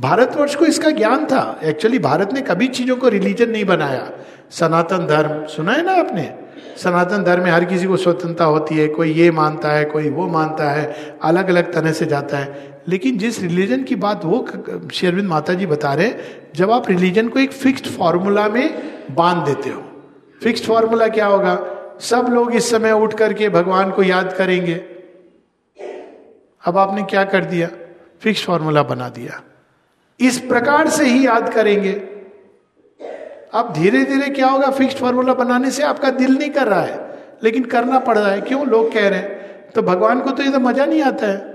भारतवर्ष को इसका ज्ञान था। एक्चुअली भारत ने कभी चीज़ों को रिलीजन नहीं बनाया। सनातन धर्म, सुना है ना आपने? सनातन धर्म में हर किसी को स्वतंत्रता होती है, कोई ये मानता है, कोई वो मानता है अलग अलग तरह से जाता है। लेकिन जिस रिलीजन की बात वो शेरविंद माता जी बता रहे जब आप रिलीजन को एक फिक्स्ड फार्मूला में बाँध देते हो फिक्स्ड फार्मूला क्या होगा? सब लोग इस समय उठ करके भगवान को याद करेंगे। अब आपने क्या कर दिया? फिक्स फार्मूला बना दिया। इस प्रकार से ही याद करेंगे। अब धीरे धीरे क्या होगा फिक्स्ड फॉर्मूला बनाने से आपका दिल नहीं कर रहा है, लेकिन करना पड़ रहा है। क्यों? लोग कह रहे हैं तो भगवान को तो ये तो मज़ा नहीं आता है।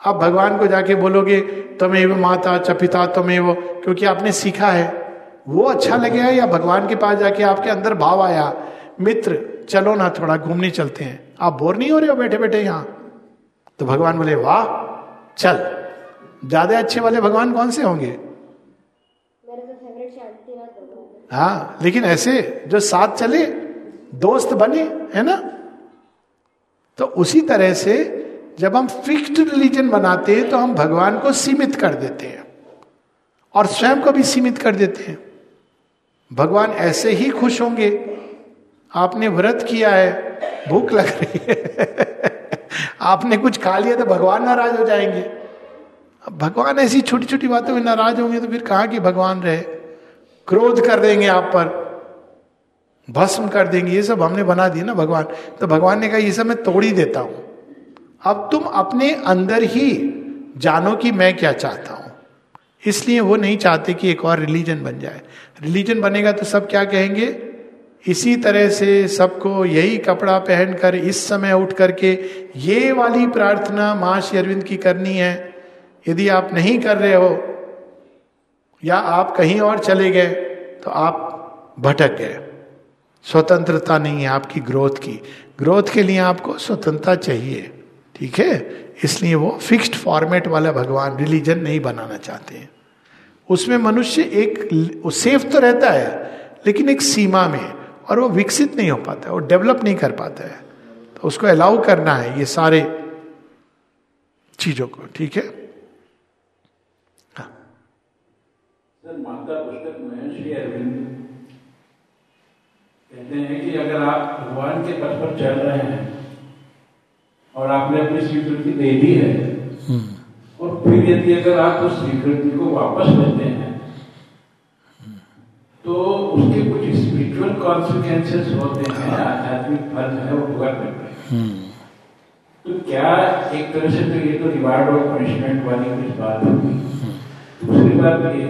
आप भगवान को जाके बोलोगे तुम्हें वो माता चपिता तुम्हें वो क्योंकि आपने सीखा है। वो अच्छा लगेगा या भगवान के पास जाके आपके अंदर भाव आया, मित्र, चलो ना, थोड़ा घूमने चलते हैं। आप बोर नहीं हो रहे हो बैठे बैठे यहाँ? तो भगवान बोले, वाह, चल। ज़्यादा अच्छे वाले भगवान कौन से होंगे? हाँ। लेकिन ऐसे जो साथ चले दोस्त बने है ना? तो उसी तरह से जब हम फिक्स्ड रिलीजन बनाते हैं तो हम भगवान को सीमित कर देते हैं। और स्वयं को भी सीमित कर देते हैं। भगवान ऐसे ही खुश होंगे। आपने व्रत किया है भूख लग रही है। आपने कुछ खा लिया तो भगवान नाराज़ हो जाएँगे। अब भगवान ऐसी छोटी छोटी बातों में नाराज़ होंगे तो फिर कहा कि भगवान रहे, क्रोध कर देंगे आप पर, भस्म कर देंगे, ये सब हमने बना दिया ना भगवान। तो भगवान ने कहा, ये सब मैं तोड़ ही देता हूँ। अब तुम अपने अंदर ही जानो कि मैं क्या चाहता हूँ। इसलिए वो नहीं चाहते कि एक और रिलीजन बन जाए। रिलीजन बनेगा तो सब क्या कहेंगे? इसी तरह से सबको यही कपड़ा पहनकर इस समय उठ करके ये वाली प्रार्थना माँ श्री अरविंद की करनी है। यदि आप नहीं कर रहे हो, या आप कहीं और चले गए तो आप भटक गए। स्वतंत्रता नहीं है आपकी ग्रोथ की। ग्रोथ के लिए आपको स्वतंत्रता चाहिए, ठीक है? इसलिए वो फिक्स्ड फॉर्मेट वाला भगवान, रिलीजन नहीं बनाना चाहते हैं। उसमें मनुष्य एक सेफ़ तो रहता है, लेकिन एक सीमा में और वो विकसित नहीं हो पाता है, वो डेवलप नहीं कर पाता है। तो उसको अलाउ करना है ये सारे चीज़ों को, ठीक है सर माता पुस्तक में श्री अरविंद कहते हैं कि अगर आप भगवान के पथ पर चल रहे हैं और आपने अपनी स्वीकृति दे दी है और फिर यदि अगर आप उस स्वीकृति को वापस लेते हैं तो उसके कुछ स्पिरिचुअल कॉन्सिक्वेंसेस होते हैं आध्यात्मिक फल है वो भुगत में तो क्या एक तरह से तो ये तो रिवार्ड और पनिशमेंट वाली कुछ बात होगी दूसरी बात ये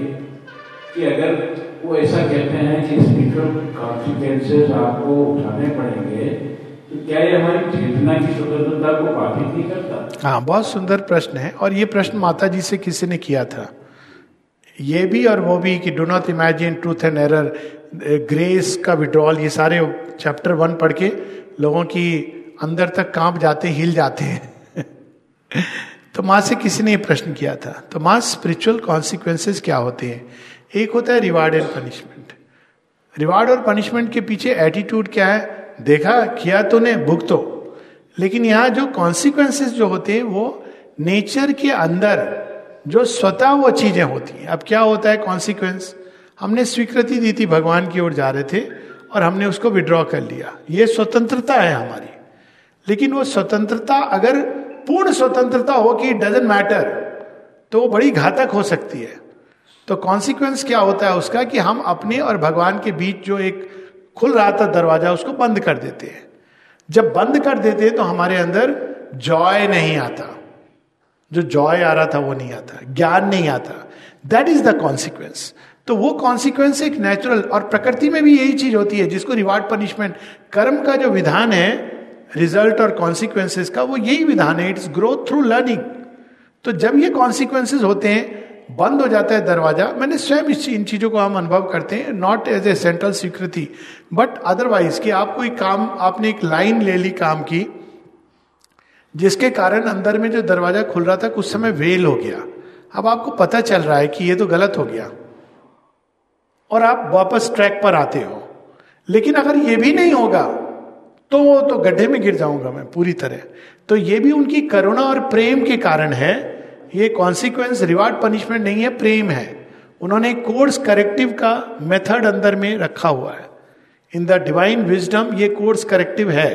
कि अगर वो ऐसा कहते हैं कि स्पिरिचुअल कॉन्सिक्वेंसेस आपको उठाने पड़ेंगे। तो क्या ये हमारी चेतना की स्वतंत्रता को बाधित नहीं करता? हाँ बहुत सुंदर प्रश्न है और ये प्रश्न माता जी से किसी ने किया था। ये भी और वो भी कि do not imagine truth and error grace का विड्रॉल ये सारे चैप्टर वन पढ़ के लोगों की अंदर तक काँप जाते, हिल जाते हैं। तो माँ से किसी ने ये प्रश्न किया था। तो माँ स्पिरिचुअल कॉन्सिक्वेंसेस क्या होते हैं? एक होता है रिवार्ड एंड पनिशमेंट रिवार्ड और पनिशमेंट के पीछे एटीट्यूड क्या है? देखा, किया तो ने, भुगतो। लेकिन यहाँ जो कॉन्सिक्वेंसेस जो होते हैं, वो नेचर के अंदर जो स्वतः वो चीज़ें होती हैं। अब क्या होता है कॉन्सिक्वेंस हमने स्वीकृति दी थी भगवान की ओर जा रहे थे और हमने उसको विड्रॉ कर लिया। ये स्वतंत्रता है हमारी। लेकिन वो स्वतंत्रता, अगर पूर्ण स्वतंत्रता हो कि इट डजेंट मैटर तो वो बड़ी घातक हो सकती है। तो कॉन्सिक्वेंस क्या होता है उसका कि हम अपने और भगवान के बीच जो एक खुल रहा था दरवाज़ा, उसको बंद कर देते हैं। जब बंद कर देते हैं तो हमारे अंदर जॉय नहीं आता। जो जॉय आ रहा था वो नहीं आता, ज्ञान नहीं आता। दैट इज़ द कॉन्सिक्वेंस तो वो कॉन्सिक्वेंस एक नेचुरल और प्रकृति में भी यही चीज़ होती है, जिसको रिवार्ड पनिशमेंट कर्म का जो विधान है रिज़ल्ट और कॉन्सिक्वेंसेस का, वो यही विधान है। इट्स ग्रोथ थ्रू लर्निंग तो जब ये कॉन्सिक्वेंसेस होते हैं बंद हो जाता है दरवाज़ा। मैंने स्वयं इस, इन चीज़ों को हम अनुभव करते हैं नॉट एज ए सेंट्रल स्वीकृति बट अदरवाइज़ कि आप कोई काम, आपने एक लाइन ले ली काम की, जिसके कारण अंदर में जो दरवाज़ा खुल रहा था, कुछ समय वेल हो गया। अब आपको पता चल रहा है कि ये तो गलत हो गया। और आप वापस ट्रैक पर आते हो। लेकिन अगर ये भी नहीं होगा तो तो गड्ढे में गिर जाऊँगा मैं पूरी तरह। तो ये भी उनकी करुणा और प्रेम के कारण है ये कॉन्सिक्वेंस रिवार्ड पनिशमेंट नहीं है, प्रेम है। उन्होंने कोर्स करेक्टिव का मेथड अंदर में रखा हुआ है। इन द डिवाइन विजडम ये कोर्स करेक्टिव है।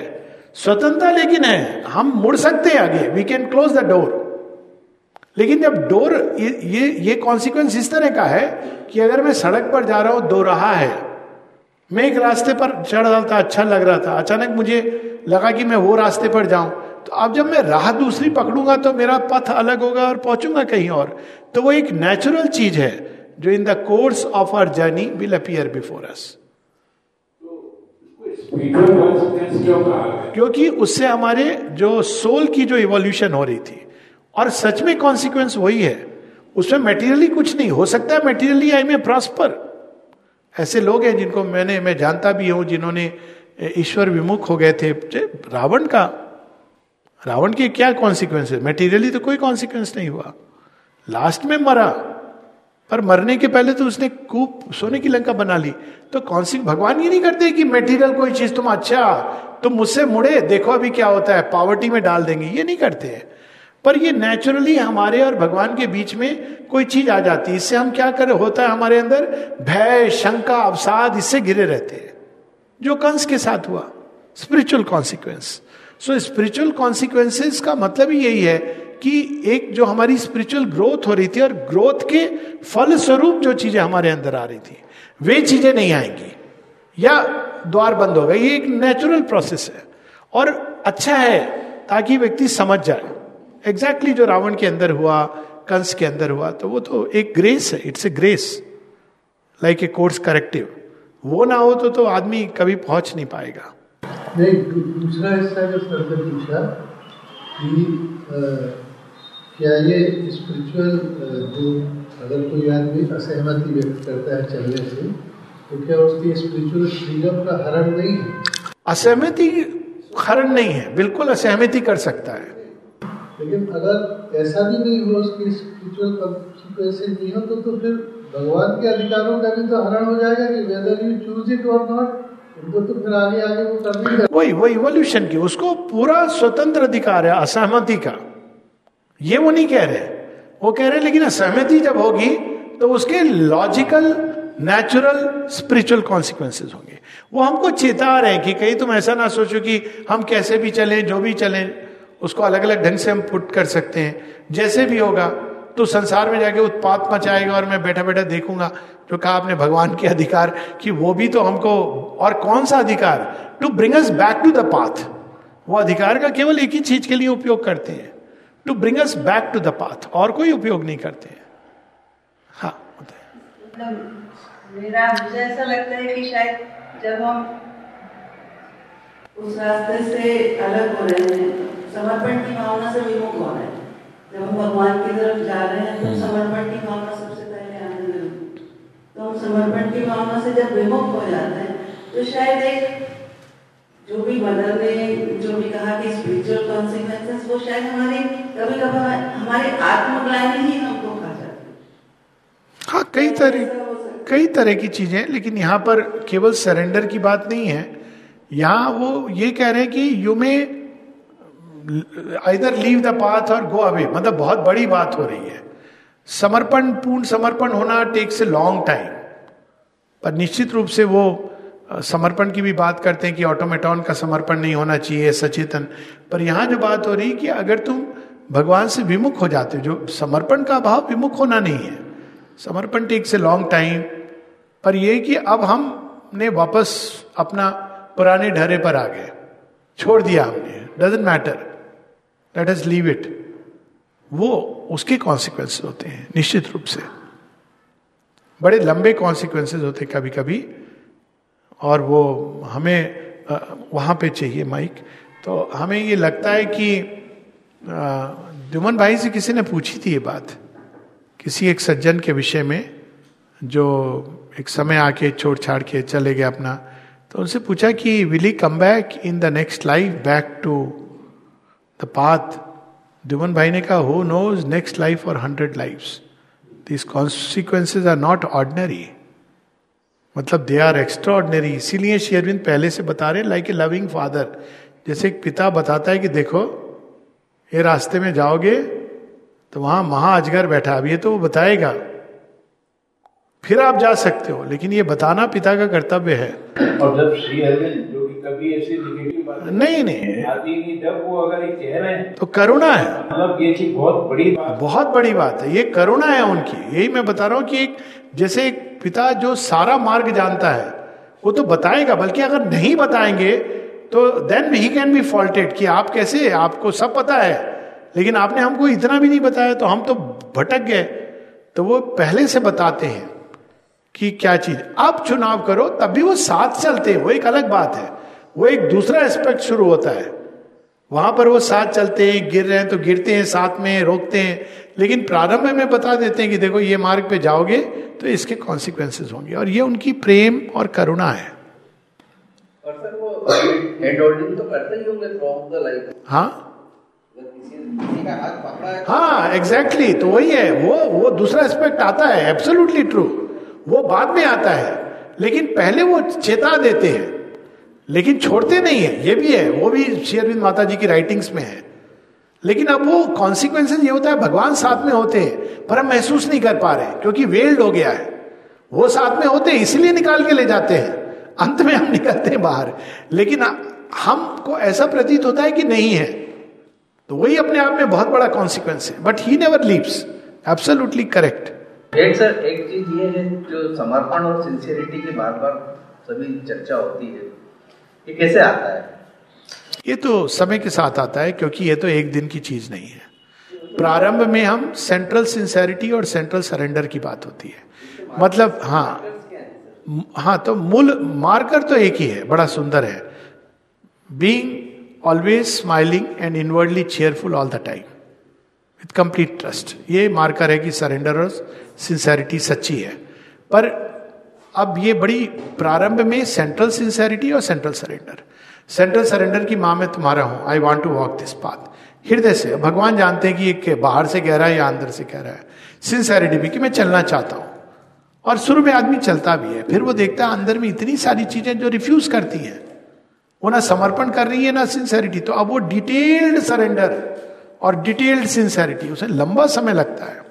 स्वतंत्रता लेकिन है। हम मुड़ सकते हैं आगे। We can close the door लेकिन जब डोर ये ये ये कॉन्सिक्वेंस इस तरह का है कि अगर मैं सड़क पर जा रहा हूँ, दो रहा है। मैं एक रास्ते पर चढ़ रहा था अच्छा लग रहा था। अचानक मुझे लगा कि मैं वो रास्ते पर जाऊँ। तो अब जब मैं राह दूसरी पकड़ूँगा तो मेरा पथ अलग होगा और पहुंचूँगा कहीं और। तो वो एक नेचुरल चीज़ है जो in the course of our journey will appear before us क्योंकि उससे हमारे जो सोल की जो इवोल्यूशन हो रही थी और सच में कॉन्सिक्वेंस वही है। उसमें मेटीरियली कुछ नहीं हो सकता है मेटीरियली आई मे प्रॉस्पर ऐसे लोग हैं जिनको मैंने मैं जानता भी हूँ जिन्होंने ईश्वर विमुख हो गए थे रावण का रावण के क्या कॉन्सिक्वेंस है मेटीरियली तो कोई कॉन्सिक्वेंस नहीं हुआ। लास्ट में मरा। पर मरने के पहले तो उसने कूप सोने की लंका बना ली। तो कौन भगवान ये नहीं करते कि मेटीरियल कोई चीज़, तुम अच्छा तुम मुझसे मुड़े, देखो अभी क्या होता है पावर्टी में डाल देंगे। ये नहीं करते हैं। पर ये नेचुरली हमारे और भगवान के बीच में कोई चीज़ आ जाती है। इससे हम क्या कर, होता है हमारे अंदर? भय, शंका, अवसाद, इससे घिरे रहते हैं। जो कंस के साथ हुआ spiritual consequence so spiritual consequences का मतलब ही यही है कि एक जो हमारी स्पिरिचुअल ग्रोथ हो रही थी और ग्रोथ के फल स्वरूप जो चीज़ें हमारे अंदर आ रही थी, वे चीज़ें नहीं आएँगी। या द्वार बंद होगा ये एक नेचुरल प्रोसेस है। और अच्छा है ताकि व्यक्ति समझ जाए। एग्जैक्टली exactly जो रावण के अंदर हुआ, कंस के अंदर हुआ तो वो तो एक ग्रेस है। It's a grace like a course corrective वो ना हो तो तो आदमी कभी पहुँच नहीं पाएगा। नहीं दूसरा हिस्सा जो सर ने पूछा कि क्या ये स्पिरिचुअल जो अगर कोई आदमी असहमति व्यक्त करता है चलने से तो क्या उसकी स्पिरिचुअल फ्रीडम का हरण नहीं है? असहमति हरण नहीं है बिल्कुल असहमति कर सकता है। लेकिन अगर ऐसा भी नहीं हो उसकी स्पिरिचुअल कॉन्सिक्वेंसेज नहीं हो तो तो फिर भगवान के अधिकारों का भी तो हरण हो जाएगा कि whether you choose it or not वही वो इवोल्यूशन की, उसको पूरा स्वतंत्र अधिकार है, असहमति का। ये वो नहीं कह रहे। वो कह रहे, लेकिन असहमति जब होगी तो उसके लॉजिकल नेचुरल स्पिरिचुअल कॉन्सिक्वेंसेज होंगे। वो हमको चेता रहे हैं कि कहीं तुम ऐसा ना सोचो कि हम कैसे भी चलें, जो भी चलें, उसको अलग अलग ढंग से हम पुट कर सकते हैं। जैसे भी होगा तो संसार में जाके उत्पात मचाएगा और मैं बैठा बैठा देखूँगा। जो कहा आपने भगवान के अधिकार कि वो भी तो हमको और कौन सा अधिकार? To bring us back to the path वो अधिकार का केवल एक ही चीज़ के लिए उपयोग करते हैं। To bring us back to the path और कोई उपयोग नहीं करते हैं। हाँ मतलब मेरा मुझे ऐसा लगता है कि शायद जब हम उस रास्ते से अलग हो रहे हैं, समर्पण की भावना से विमुख हो रहे हैं? जब हम भगवान की तरफ़ जा रहे हैं तो समर्पण की भावना सबसे पहले आने लगती तो हम समर्पण की भावना से जब विमुख हो जाते हैं तो शायद एक जो भी बदलने जो भी कहा कि स्पिरिचुअल कॉन्सिक्वेंसेस वो शायद हमारी कभी कभी हमारे आत्मग्लानी ही हमको खा जाती है। हाँ कई तरह कई तरह की चीज़ें लेकिन यहाँ पर केवल सरेंडर की बात नहीं है। यहाँ वो ये कह रहे हैं कि यू में इधर लीव द पाथ और गो अवे मतलब बहुत बड़ी बात हो रही है। समर्पण, पूर्ण समर्पण होना टेक्स ए लॉन्ग टाइम पर निश्चित रूप से वो समर्पण की भी बात करते हैं कि ऑटोमेटॉन का समर्पण नहीं होना चाहिए, सचेतन। पर यहाँ जो बात हो रही कि अगर तुम भगवान से विमुख हो जाते हो, जो समर्पण का भाव विमुख होना नहीं है। समर्पण टेक्स ए लॉन्ग टाइम पर यह कि अब हमने वापस अपना पुराने ढरे पर आ गए। छोड़ दिया हमने। Doesn't matter let us leave it वो उसके कॉन्सिक्वेंस होते हैं, निश्चित रूप से। बड़े लंबे कॉन्सिक्वेंसेस होते हैं कभी कभी और वो हमें वहाँ पे चाहिए माइक। तो हमें ये लगता है कि दुमन भाई से किसी ने पूछी थी ये बात? किसी एक सज्जन के विषय में, जो एक समय आके छोड़ छाड़ के चले गए अपना। तो उनसे पूछा कि will he come back in the next life back to the path Duman भाई ने कहा who knows next life or hundred life this consequences are not ordinary मतलब दे आर एक्स्ट्रा ऑर्डनरी इसीलिए शेयरविंद पहले से बता रहे लाइक ए लविंग फादर जैसे एक पिता बताता है कि देखो, ये रास्ते में जाओगे तो वहाँ महा अजगर बैठा। अब ये तो वो बताएगा। फिर आप जा सकते हो, लेकिन ये बताना पिता का कर्तव्य है। और जब श्री अरविंद, जो कि कभी ऐसी निगेटिव नहीं नहीं। जब वो अगर ये कह रहे हैं तो करुणा है। मतलब ये चीज़ बहुत बड़ी बात बहुत बड़ी बात है। ये करुणा है उनकी। यही मैं बता रहा हूँ कि एक, जैसे एक पिता जो सारा मार्ग जानता है, वो तो बताएगा, बल्कि अगर नहीं बताएँगे तो then he can be faulted कि आप कैसे आपको सब पता है। लेकिन आपने हमको इतना भी नहीं बताया तो हम तो भटक गए। तो वो पहले से बताते हैं कि क्या चीज़। अब चुनाव करो, तब भी वो साथ चलते हैं। वो एक अलग बात है। वो एक दूसरा एस्पेक्ट शुरू होता है। वहाँ पर वो साथ चलते हैं गिर रहे हैं तो गिरते हैं साथ में रोकते हैं। लेकिन प्रारंभ में बता देते हैं कि देखो ये मार्ग पे जाओगे तो इसके कॉन्सिक्वेंसेज होंगे। और ये उनकी प्रेम और करुणा है। और सर वो तो करते ही होंगे लाइफ हाँ। है हाँ एग्जैक्टली exactly, तो वही है। वो वो दूसरा एस्पेक्ट आता है एब्सोल्युटली ट्रू वो बाद में आता है लेकिन पहले वो चेता देते हैं। लेकिन छोड़ते नहीं है। ये भी है, वो भी शेयरविंद माता जी की राइटिंग्स में है। लेकिन अब वो कॉन्सिक्वेंसेज ये होता है, भगवान साथ में होते हैं, पर हम महसूस नहीं कर पा रहे, क्योंकि वेल्ड हो गया है। वो साथ में होते हैं, इसलिए निकाल के ले जाते हैं। अंत में हम निकलते हैं बाहर। लेकिन हमको ऐसा प्रतीत होता है कि नहीं है। तो वही अपने आप में बहुत बड़ा कॉन्सिक्वेंस है। But he never leaves absolutely correct sir एक चीज़ ये है, जो समर्पण और सिंसियरिटी की बार बार सभी चर्चा होती है। ये कैसे आता है? ये तो समय के साथ आता है, क्योंकि ये तो एक दिन की चीज़ नहीं है। प्रारंभ में हम सेंट्रल सिंसेरिटी और सेंट्रल सरेंडर की बात होती है। मतलब हाँ हाँ तो मूल मार्कर तो एक ही है, बड़ा सुंदर है। Being always smiling and inwardly cheerful all the time with complete trust ये मार्कर है कि सरेंडर और सिंसेरिटी सच्ची है। पर अब ये बड़ी प्रारंभ में सेंट्रल सिंसेरिटी और सेंट्रल सरेंडर सेंट्रल सरेंडर की माँ मैं तुम्हारा हूँ. I want to walk this path हृदय से. भगवान जानते हैं कि एक बाहर से कह रहा है या अंदर से कह रहा है. सिंसेरिटी भी कि मैं चलना चाहता हूँ. और शुरू में आदमी चलता भी है. फिर वो देखता है अंदर में इतनी सारी चीज़ें जो रिफ्यूज करती हैं. वो ना समर्पण कर रही है, ना सिंसेरिटी तो अब वो डिटेल्ड सरेंडर और डिटेल्ड सिंसेरिटी उसे लंबा समय लगता है.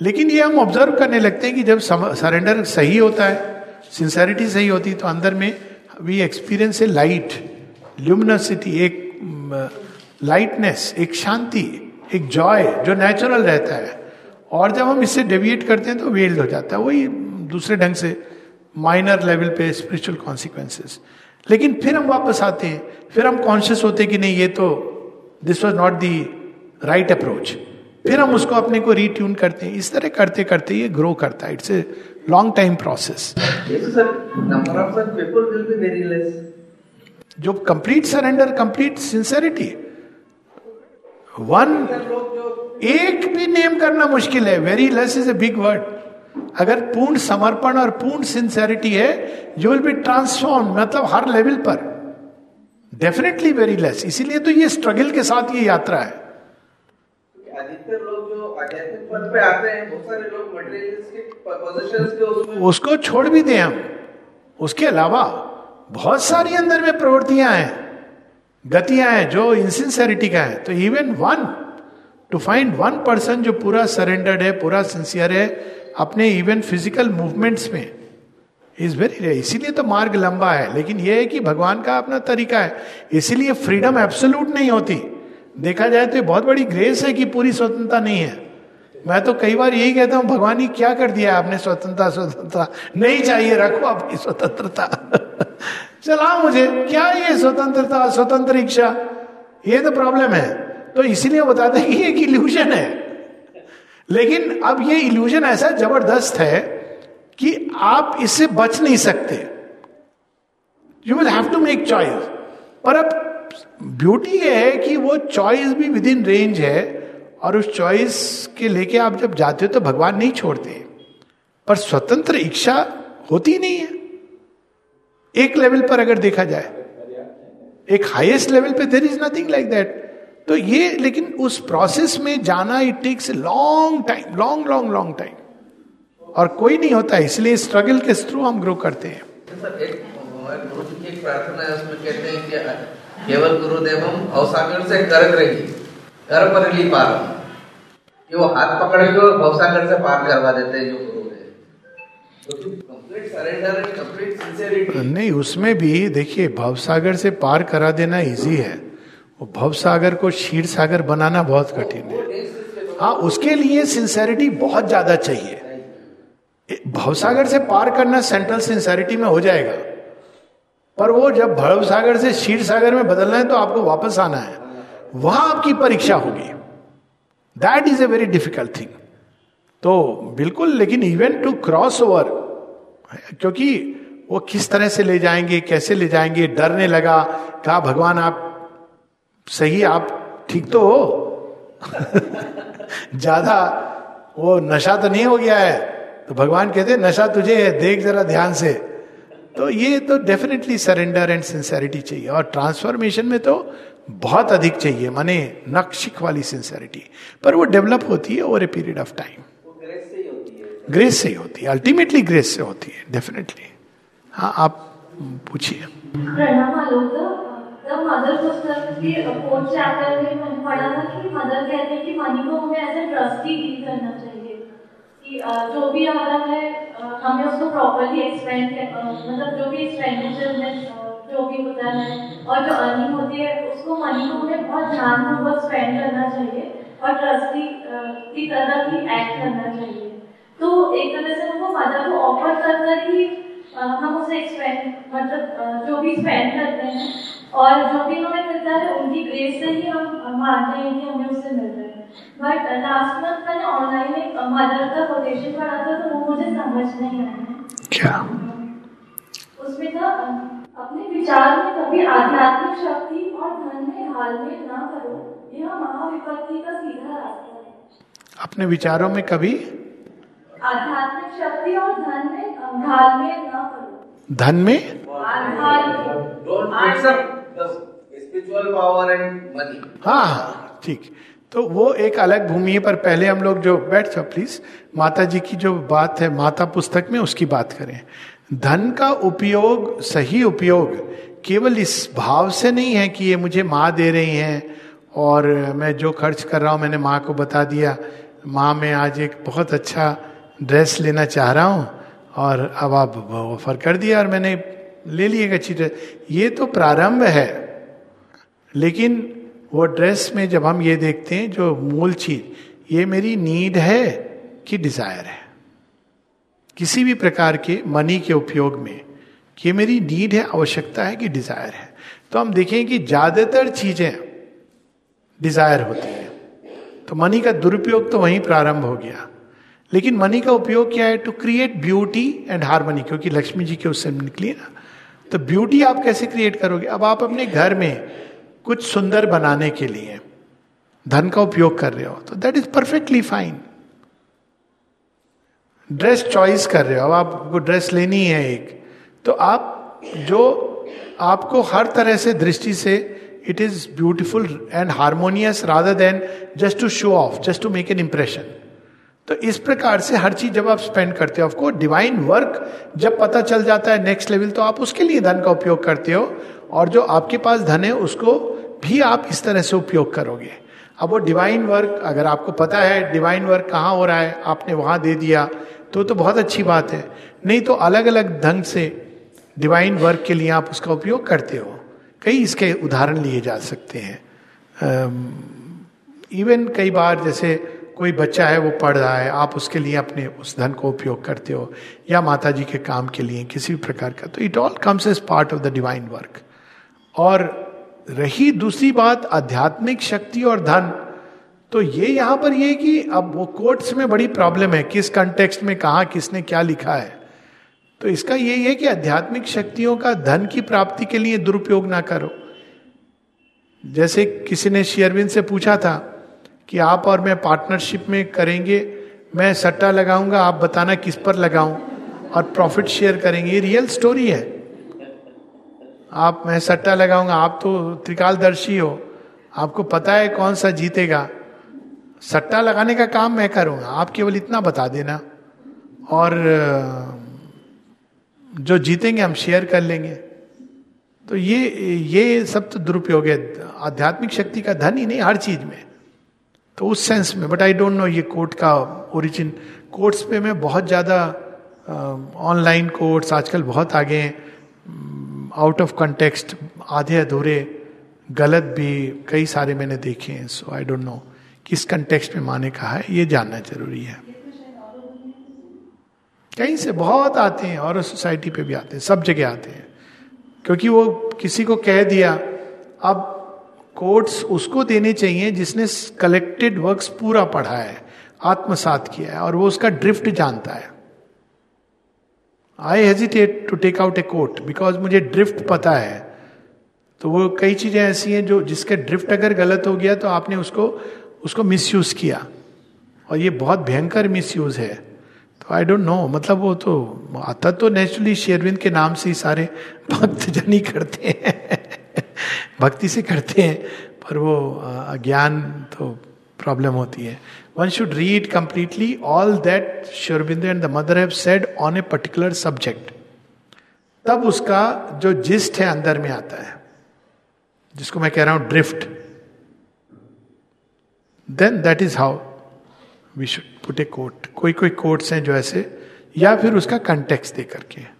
लेकिन ये हम ऑब्ज़र्व करने लगते हैं कि जब सरेंडर सही होता है सिंसेरिटी सही होती है तो अंदर में we experience a light luminosity एक लाइटनेस एक शांति, एक जॉय जो नेचुरल रहता है। और जब हम इससे डेविएट करते हैं तो वेल्ड हो जाता है। वही दूसरे ढंग से माइनर लेवल पे स्पिरिचुअल कॉन्सिक्वेंसेस लेकिन फिर हम वापस आते हैं, फिर हम कॉन्शियस होते हैं कि नहीं, ये तो this was not the right approach फिर हम उसको अपने को रीट्यून करते हैं। इस तरह करते करते ये ग्रो करता है। It's a long time process जो complete surrender complete sincerity one एक भी नेम करना मुश्किल है। Very less is a big word अगर पूर्ण समर्पण और पूर्ण सिंसेरिटी है यू विल बी ट्रांसफॉर्म मतलब हर लेवल पर। डेफिनेटली वेरी लेस इसीलिए तो ये स्ट्रगल के साथ ये यात्रा है। अधिकतर लोग जो आध्यात्मिक पद पे आते हैं, बहुत सारे लोग मटेरियलिस्टिक पोजीशंस के उसमें उसको छोड़ भी दें हम। उसके अलावा बहुत सारी अंदर में प्रवृत्तियाँ हैं, गतियाँ हैं, जो इंसिंसेरिटी का है। तो even one to find one person जो पूरा सरेंडर्ड है, पूरा सिंसियर है, अपने इवन फ़िज़िकल मूवमेंट्स में इज़ वेरी इसीलिए तो मार्ग लंबा है। लेकिन यह है कि भगवान का अपना तरीका है। इसीलिए फ्रीडम एब्सोल्यूट नहीं होती। देखा जाए तो ये बहुत बड़ी ग्रेस है कि पूरी स्वतंत्रता नहीं है। मैं तो कई बार यही कहता हूँ, भगवान ही क्या कर दिया आपने स्वतंत्रता स्वतंत्रता नहीं चाहिए, रखो आपकी स्वतंत्रता। चला मुझे, क्या ये स्वतंत्रता, स्वतंत्र इच्छा? ये तो प्रॉब्लम है। तो इसीलिए बताते हैं कि एक इल्यूजन है। लेकिन अब ये इल्यूजन ऐसा ज़बरदस्त है कि आप इससे बच नहीं सकते। You will have to make choice पर अब ब्यूटी ये है कि वो चॉइस भी विद इन रेंज है और उस चॉइस के लेके आप जब जाते हो तो भगवान नहीं छोड़ते। पर स्वतंत्र इच्छा होती नहीं है। एक लेवल पर अगर देखा जाए, एक हाईएस्ट लेवल पे there is nothing like that तो ये, लेकिन उस प्रोसेस में जाना it takes long time long long long time और कोई नहीं होता, इसलिए स्ट्रगल के थ्रू हम ग्रो करते हैं। केवल गुरुदेव हम अवसागर से कर रही कर पर ली पार कि वो हाथ पकड़ के भवसागर से पार करवा देते हैं जो गुरु तो नहीं, उसमें भी देखिए, भवसागर से पार करा देना इजी है। वो भवसागर को क्षीर सागर बनाना बहुत कठिन है। हाँ उसके लिए सिंसेरिटी बहुत ज़्यादा चाहिए। भवसागर से पार करना सेंट्रल सिंसेरिटी में हो जाएगा। पर वो जब भरव सागर से क्षीर सागर में बदलना है तो आपको वापस आना है। वहाँ आपकी परीक्षा होगी। That is a very difficult thing तो बिल्कुल, लेकिन इवन टू क्रॉस ओवर क्योंकि वो किस तरह से ले जाएँगे, कैसे ले जाएँगे, डरने लगा, कहा, भगवान, आप सही, आप ठीक तो हो? ज़्यादा वो नशा तो नहीं हो गया है। तो भगवान कहते नशा तुझे है, देख जरा ध्यान से। तो ये तो डेफिनेटली सरेंडर एंड सिंसेरिटी चाहिए। और ट्रांसफॉर्मेशन में तो बहुत अधिक चाहिए, माने नक्शिक वाली सिंसेरिटी पर वो डेवलप होती है over a period of time grace से ही होती है। अल्टीमेटली ग्रेस से होती है डेफिनेटली हाँ आप पूछिए। जब मदर के था कि मदर कहते हैं कि मनी को हमें करना चाहिए। कि जो भी आ रहा है हमें उसको प्रॉपरली एक्सपेंड मतलब जो भी एक्सपेंडिचर में जो भी होता है और जो अर्निंग होती है, उसको मनी को हमें बहुत ध्यानपूर्वक स्पेंड करना चाहिए और ट्रस्टी की तरह ही एक्ट करना चाहिए। तो एक तरह से हमको मदर को ऑफ़र कर कर ही हम उसे एक्सपेंड मतलब जो भी स्पेंड करते हैं और जो भी हमें मिलता है, उनकी ग्रेस से ही हम मानते हैं कि हमें उससे मिल रहा है। बट लास्ट मंथ मैंने ऑनलाइन एक मदर का कोटेशन पढ़ा था तो वो मुझे समझ नहीं आया। क्या? उसमें था अपने विचार में कभी आध्यात्मिक शक्ति और धन में घालमेल ना करो। यह महाविपत्ति का सीधा रास्ता है। अपने विचारों में कभी आध्यात्मिक शक्ति और धन में घालमेल न करो। धन में? स्पिरिचुअल पावर एंड मनी हाँ ठीक। तो वो एक अलग भूमि पर पहले हम लोग जो, बैठ जाओ प्लीज़ माता जी की जो बात है, माता पुस्तक में उसकी बात करें। धन का उपयोग, सही उपयोग, केवल इस भाव से नहीं है कि ये मुझे माँ दे रही हैं, और मैं जो खर्च कर रहा हूँ, मैंने माँ को बता दिया। माँ, मैं आज एक बहुत अच्छा ड्रेस लेना चाह रहा हूँ, और अब आप ऑफ़र कर दिया और मैंने ले लिएगा अच्छी ड्रेस। ये तो प्रारंभ है, लेकिन वो ड्रेस में जब हम ये देखते हैं, जो मूल चीज़, ये मेरी नीड है कि डिज़ायर है। किसी भी प्रकार के मनी के उपयोग में, कि मेरी नीड है, आवश्यकता है कि डिज़ायर है। तो हम देखें कि ज़्यादातर चीज़ें डिज़ायर होती है। तो मनी का दुरुपयोग तो वहीं प्रारंभ हो गया। लेकिन मनी का उपयोग क्या है? To create beauty and harmony क्योंकि लक्ष्मी जी के उससे निकली ना। तो ब्यूटी आप कैसे क्रिएट करोगे? अब आप अपने घर में कुछ सुंदर बनाने के लिए। धन का उपयोग कर रहे हो तो that is perfectly fine dress choice कर रहे हो, अब आपको ड्रेस लेनी है एक। तो आप जो आपको हर तरह से दृष्टि से it is beautiful and harmonious rather than just to show off just to make an impression तो इस प्रकार से हर चीज़ जब आप स्पेंड करते हो आपको डिवाइन वर्क जब पता चल जाता है नेक्स्ट लेवल तो आप उसके लिए धन का उपयोग करते हो। और जो आपके पास धन है, उसको भी आप इस तरह से उपयोग करोगे। अब वो डिवाइन वर्क अगर आपको पता है डिवाइन वर्क कहाँ हो रहा है, आपने वहाँ दे दिया तो तो बहुत अच्छी बात है। नहीं तो अलग अलग ढंग से डिवाइन वर्क के लिए आप उसका उपयोग करते हो। कई इसके उदाहरण लिए जा सकते हैं। इवन कई बार जैसे कोई बच्चा है, वो पढ़ रहा है, आप उसके लिए अपने उस धन को उपयोग करते हो, या माता जी के काम के लिए किसी भी प्रकार का तो it all comes as part of the divine work और रही दूसरी बात, आध्यात्मिक शक्ति और धन। तो ये यहाँ पर ये कि अब वो कोर्ट्स में बड़ी प्रॉब्लम है, किस कंटेक्स्ट में कहा किसने क्या लिखा है। तो इसका यही है कि आध्यात्मिक शक्तियों का धन की प्राप्ति के लिए दुरुपयोग ना करो। जैसे किसी ने शेयरविन से पूछा था कि आप और मैं पार्टनरशिप में करेंगे, मैं सट्टा लगाऊँगा, आप बताना किस पर लगाऊँ और प्रॉफिट शेयर करेंगे। ये रियल स्टोरी है। आप, मैं सट्टा लगाऊँगा, आप तो त्रिकालदर्शी हो। आपको पता है कौन सा जीतेगा? सट्टा लगाने का काम मैं करूँगा आप केवल इतना बता देना। और जो जीतेंगे, हम शेयर कर लेंगे। तो ये ये सब तो दुरुपयोग है। आध्यात्मिक शक्ति का धन ही नहीं, हर चीज़ में। तो उस सेंस में बट आई डोंट नो ये कोर्ट का ओरिजिन कोर्ट्स पे मैं बहुत ज़्यादा ऑनलाइन कोर्ट्स आजकल बहुत आगे हैं। आउट ऑफ़ कंटेक्स्ट आधे अधूरे, गलत भी कई सारे मैंने देखे हैं सो आई डोंट नो किस कंटेक्स्ट में माने कहा है, ये जानना ज़रूरी है। कहीं से बहुत आते हैं और सोसाइटी पे भी आते हैं, सब जगह आते हैं। क्योंकि वो किसी को कह दिया, अब कोट्स उसको देने चाहिए जिसने कलेक्टेड वर्क्स पूरा पढ़ा है, आत्मसात किया है, और वो उसका ड्रिफ्ट जानता है। I hesitate to take out a quote because मुझे ड्रिफ्ट पता है। तो वो कई चीज़ें ऐसी हैं जो जिसके ड्रिफ्ट अगर गलत हो गया तो आपने उसको उसको मिसयूज किया। और ये बहुत भयंकर मिसयूज है। तो आई डोंट नो मतलब वो तो आता तो नेचुरली शेरविंद के नाम से ही सारे भक्त जन ही करते हैं। भक्ति से करते हैं, पर वो अज्ञान तो प्रॉब्लम होती है। One should read completely all that शोरबिंदु and the mother have said on a particular subject तब उसका जो जिस्ट है अंदर में आता है, जिसको मैं कह रहा हूँ drift then that is how we should put a quote कोई कोई कोट्स हैं जो ऐसे, या फिर उसका कंटेक्स दे करके